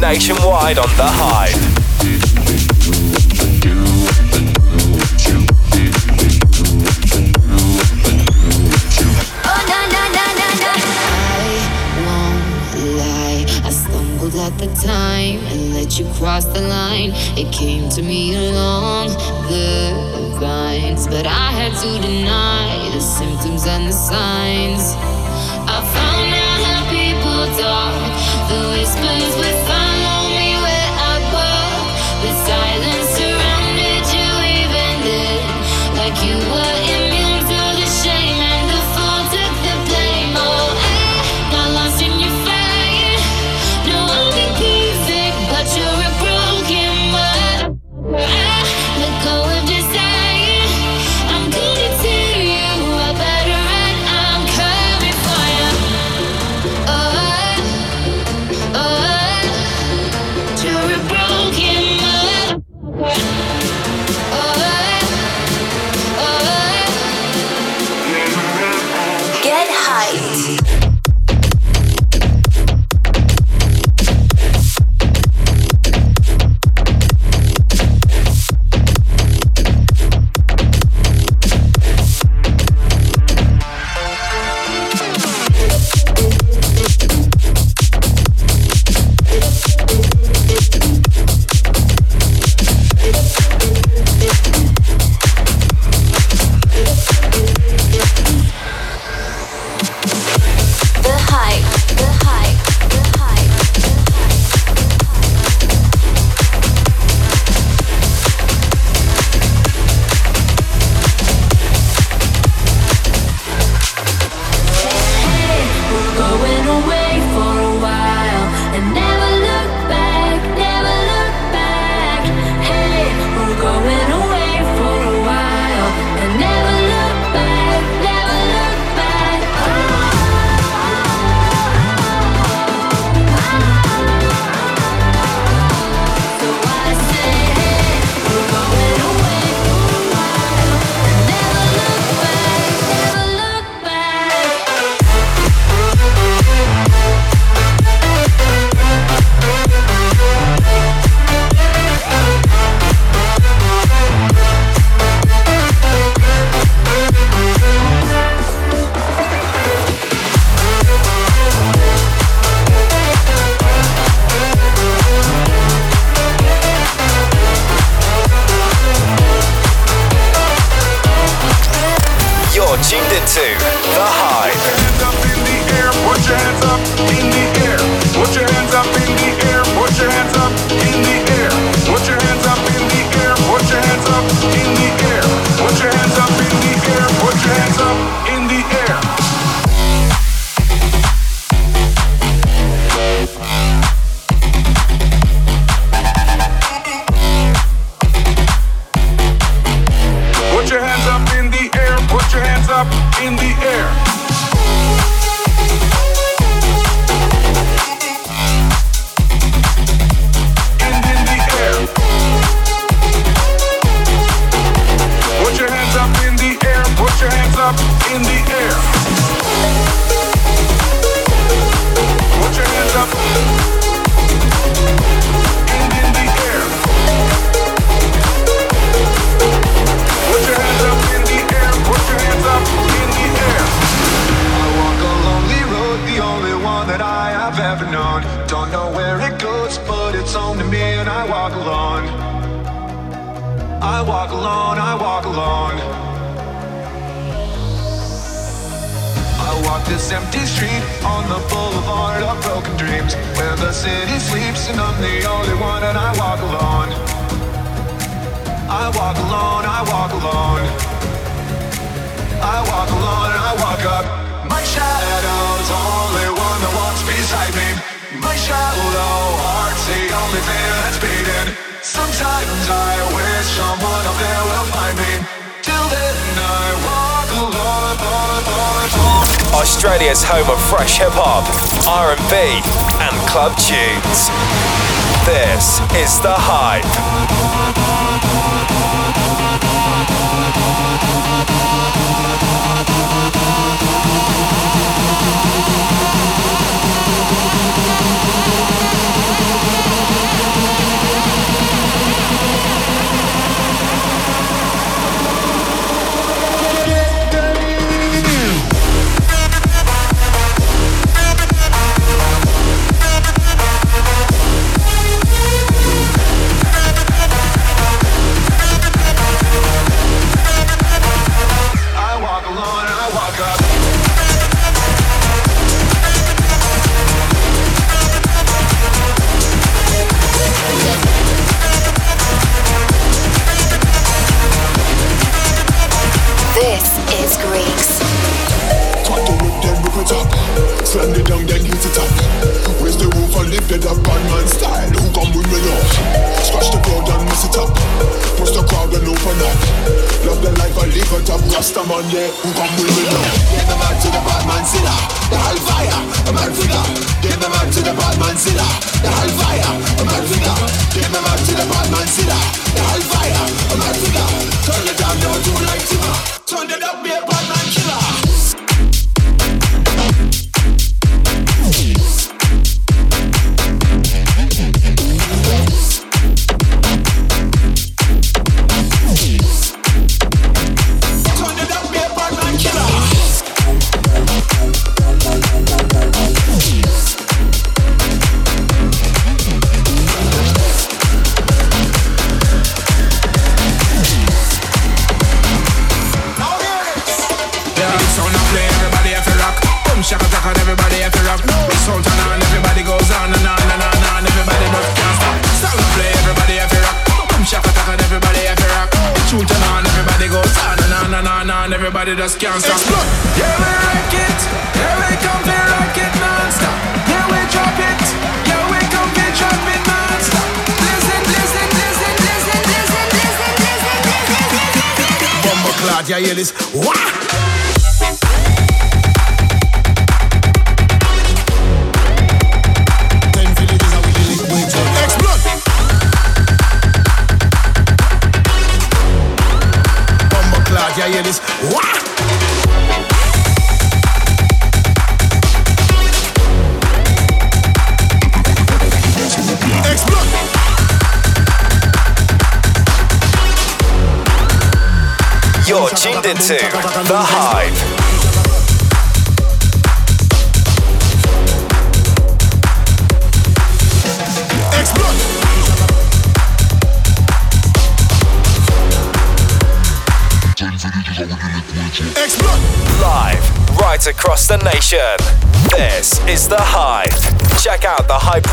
Nationwide on The Hype.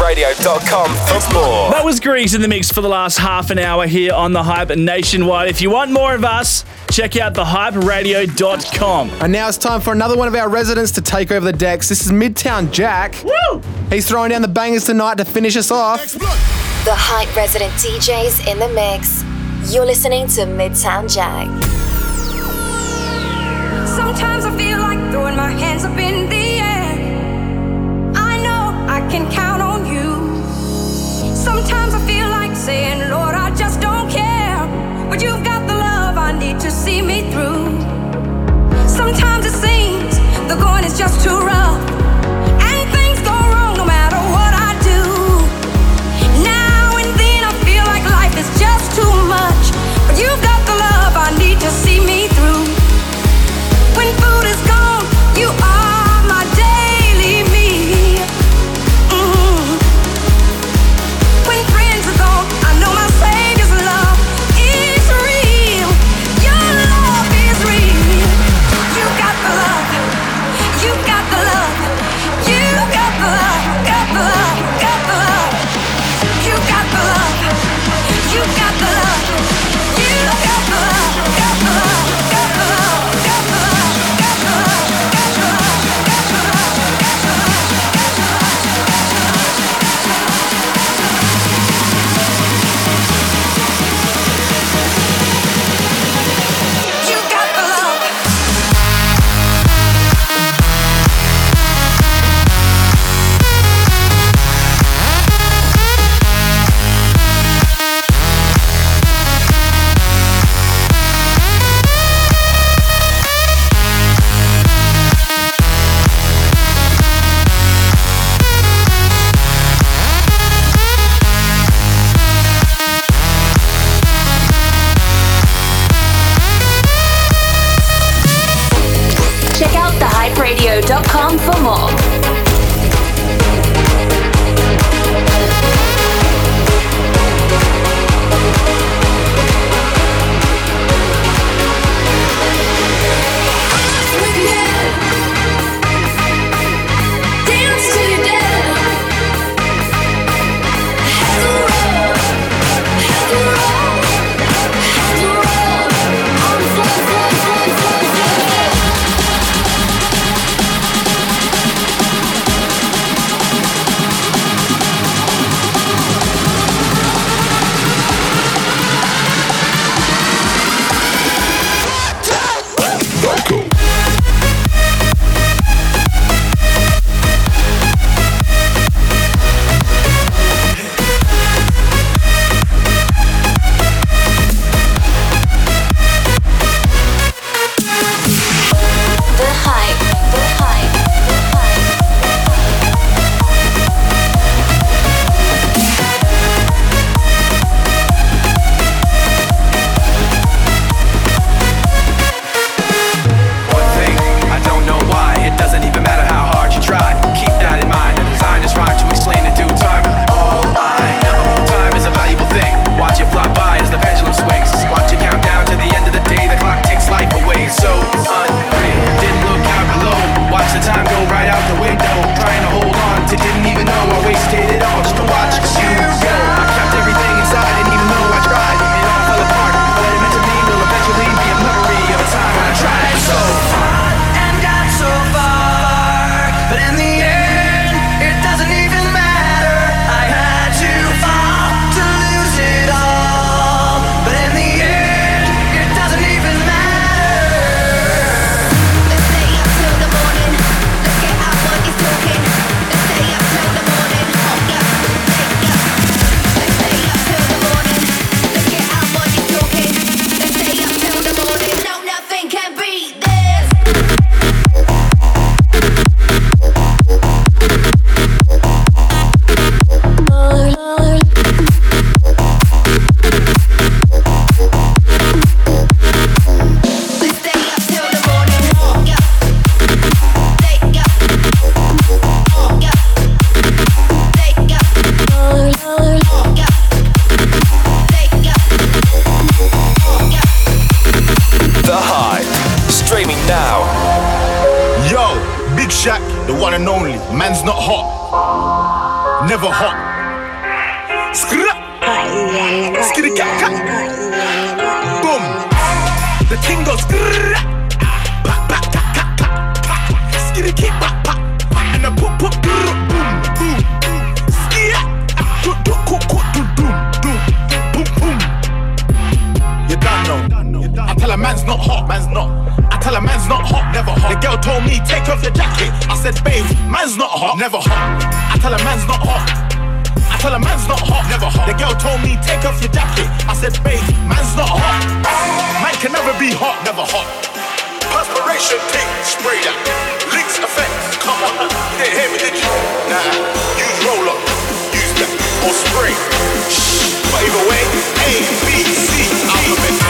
hyperadio.com for more. That was Grease in the mix for the last half an hour here on The Hype Nationwide. If you want more of us, check out thehyperadio.com. And now it's time for another one of our residents to take over the decks. This is Midtown Jack. Woo! He's throwing down the bangers tonight to finish us off. The Hype resident DJs in the mix. You're listening to Midtown Jack. just too Boom. The thing goes. Skitty keep pa pa. And the pop pop boom boom boom. Skia. Do do do do do do do. Boom boom. You done know. I tell a man's not hot, man's not. I tell a man's not hot, never hot. The girl told me take off your jacket. I said, babe, man's not hot, never hot. I tell a man's not hot. Tell a man's not hot, never hot. The girl told me take off your jacket. I said, babe, man's not hot. Man can never be hot, never hot. Perspiration, take, spray that. Lynx effects, come on. You didn't hear me, did you? Nah, use roll up, use that, or spray. Shh. But either way, A, B, C, alphabet.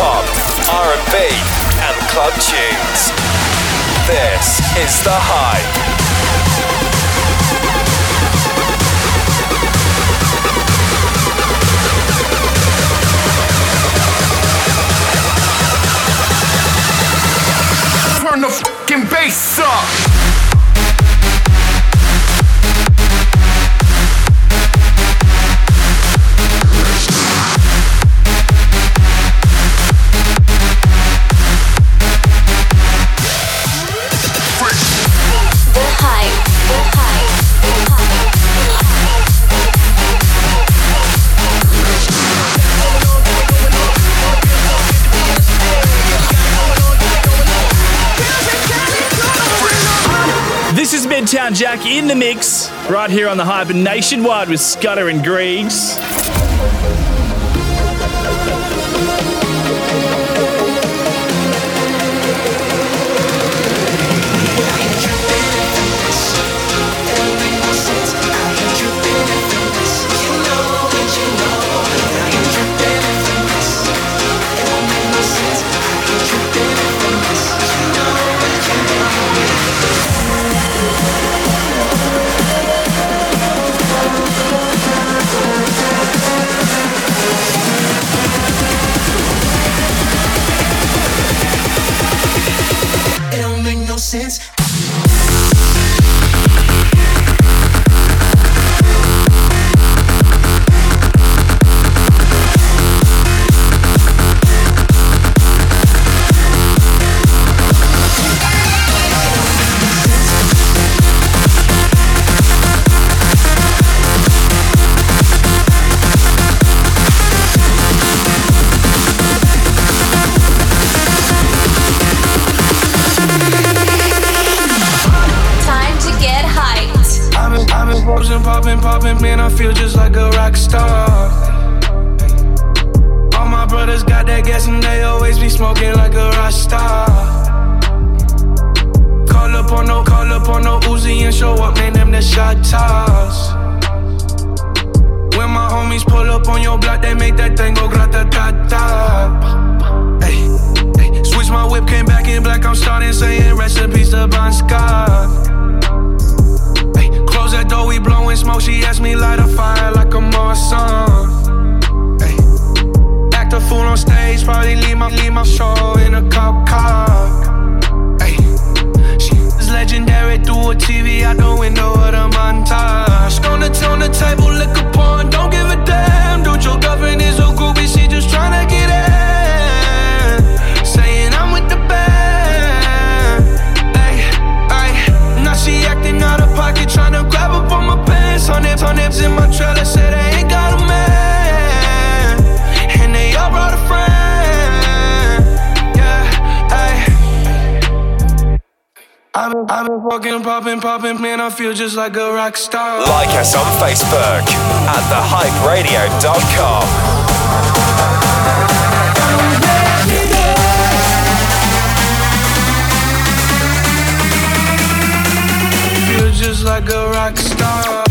Hop, R&B, and club tunes. This is the hype. Turn the fucking bass up. Jack in the mix, right here on the Hype and nationwide with Scudder and Griggs. just like a rock star. Like us on Facebook at thehyperadio.com. Just like a rock star.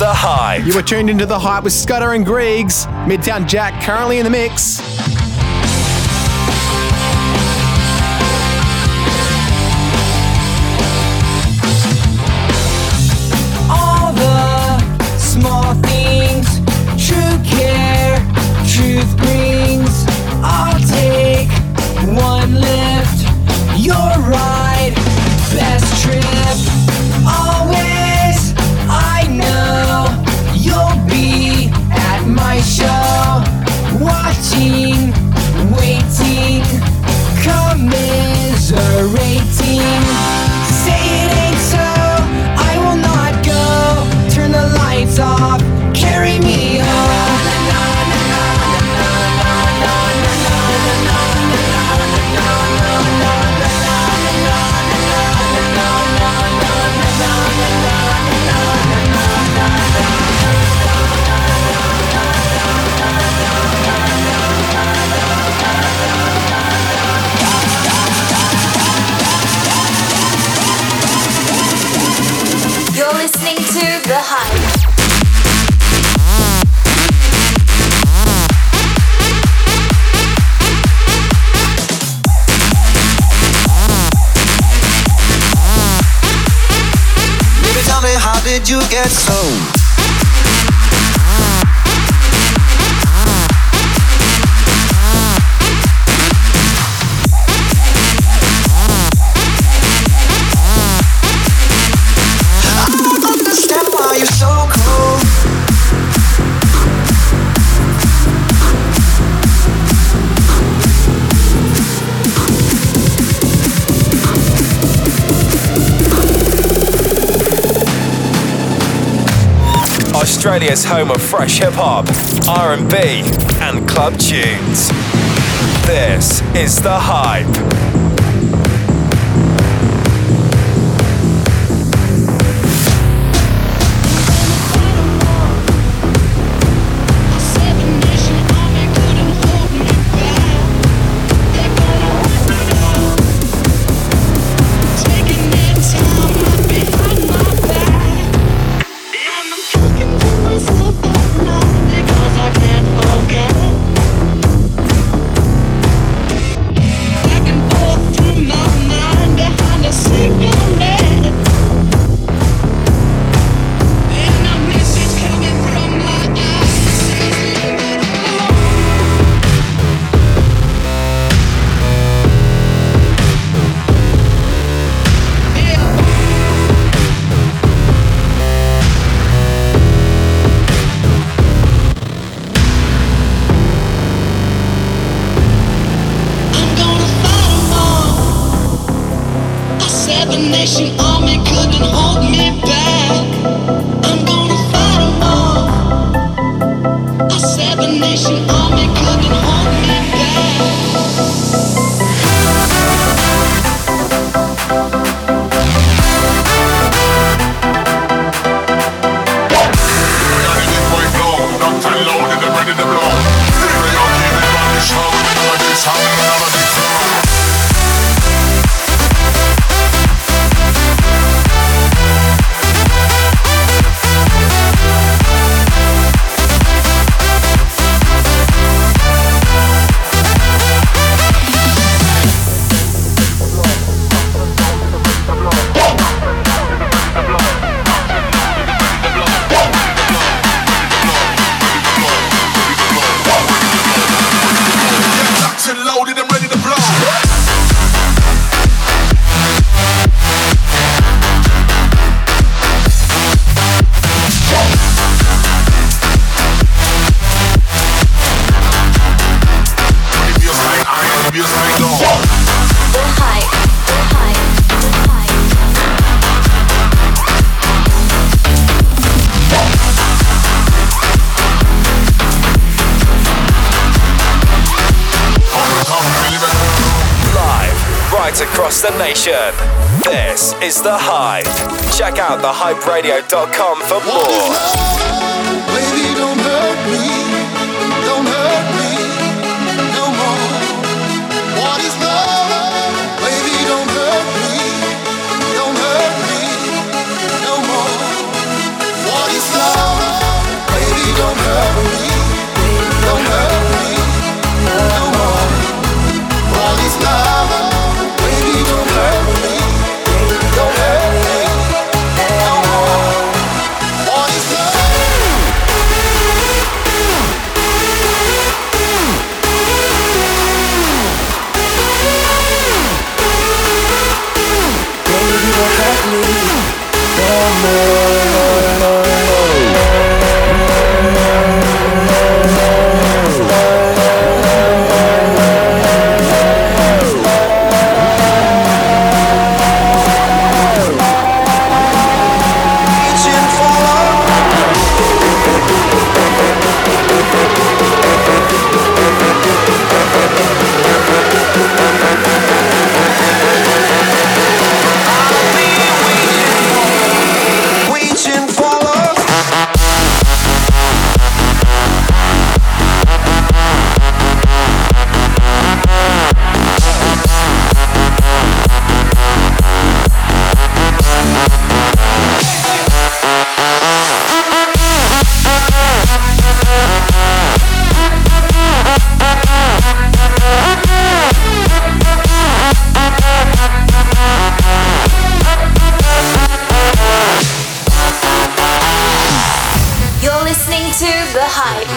The Hype. You were tuned into The Hype with Scudder and Griggs. Midtown Jack currently in the mix. you get so? Australia's home of fresh hip hop, R&B, and club tunes. This is The Hype. Listening to The Hype.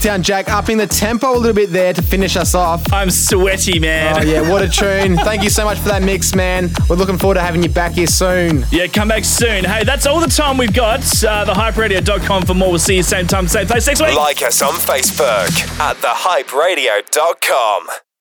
Hype. Midtown Jack upping the tempo a little bit there to finish us off. I'm sweaty, man. Oh, yeah, what a tune. Thank you so much for that mix, man. We're looking forward to having you back here soon. Yeah, come back soon. Hey, that's all the time we've got. Uh, thehyperadio.com for more. We'll see you same time, same place next week. Like us on Facebook at thehyperadio.com.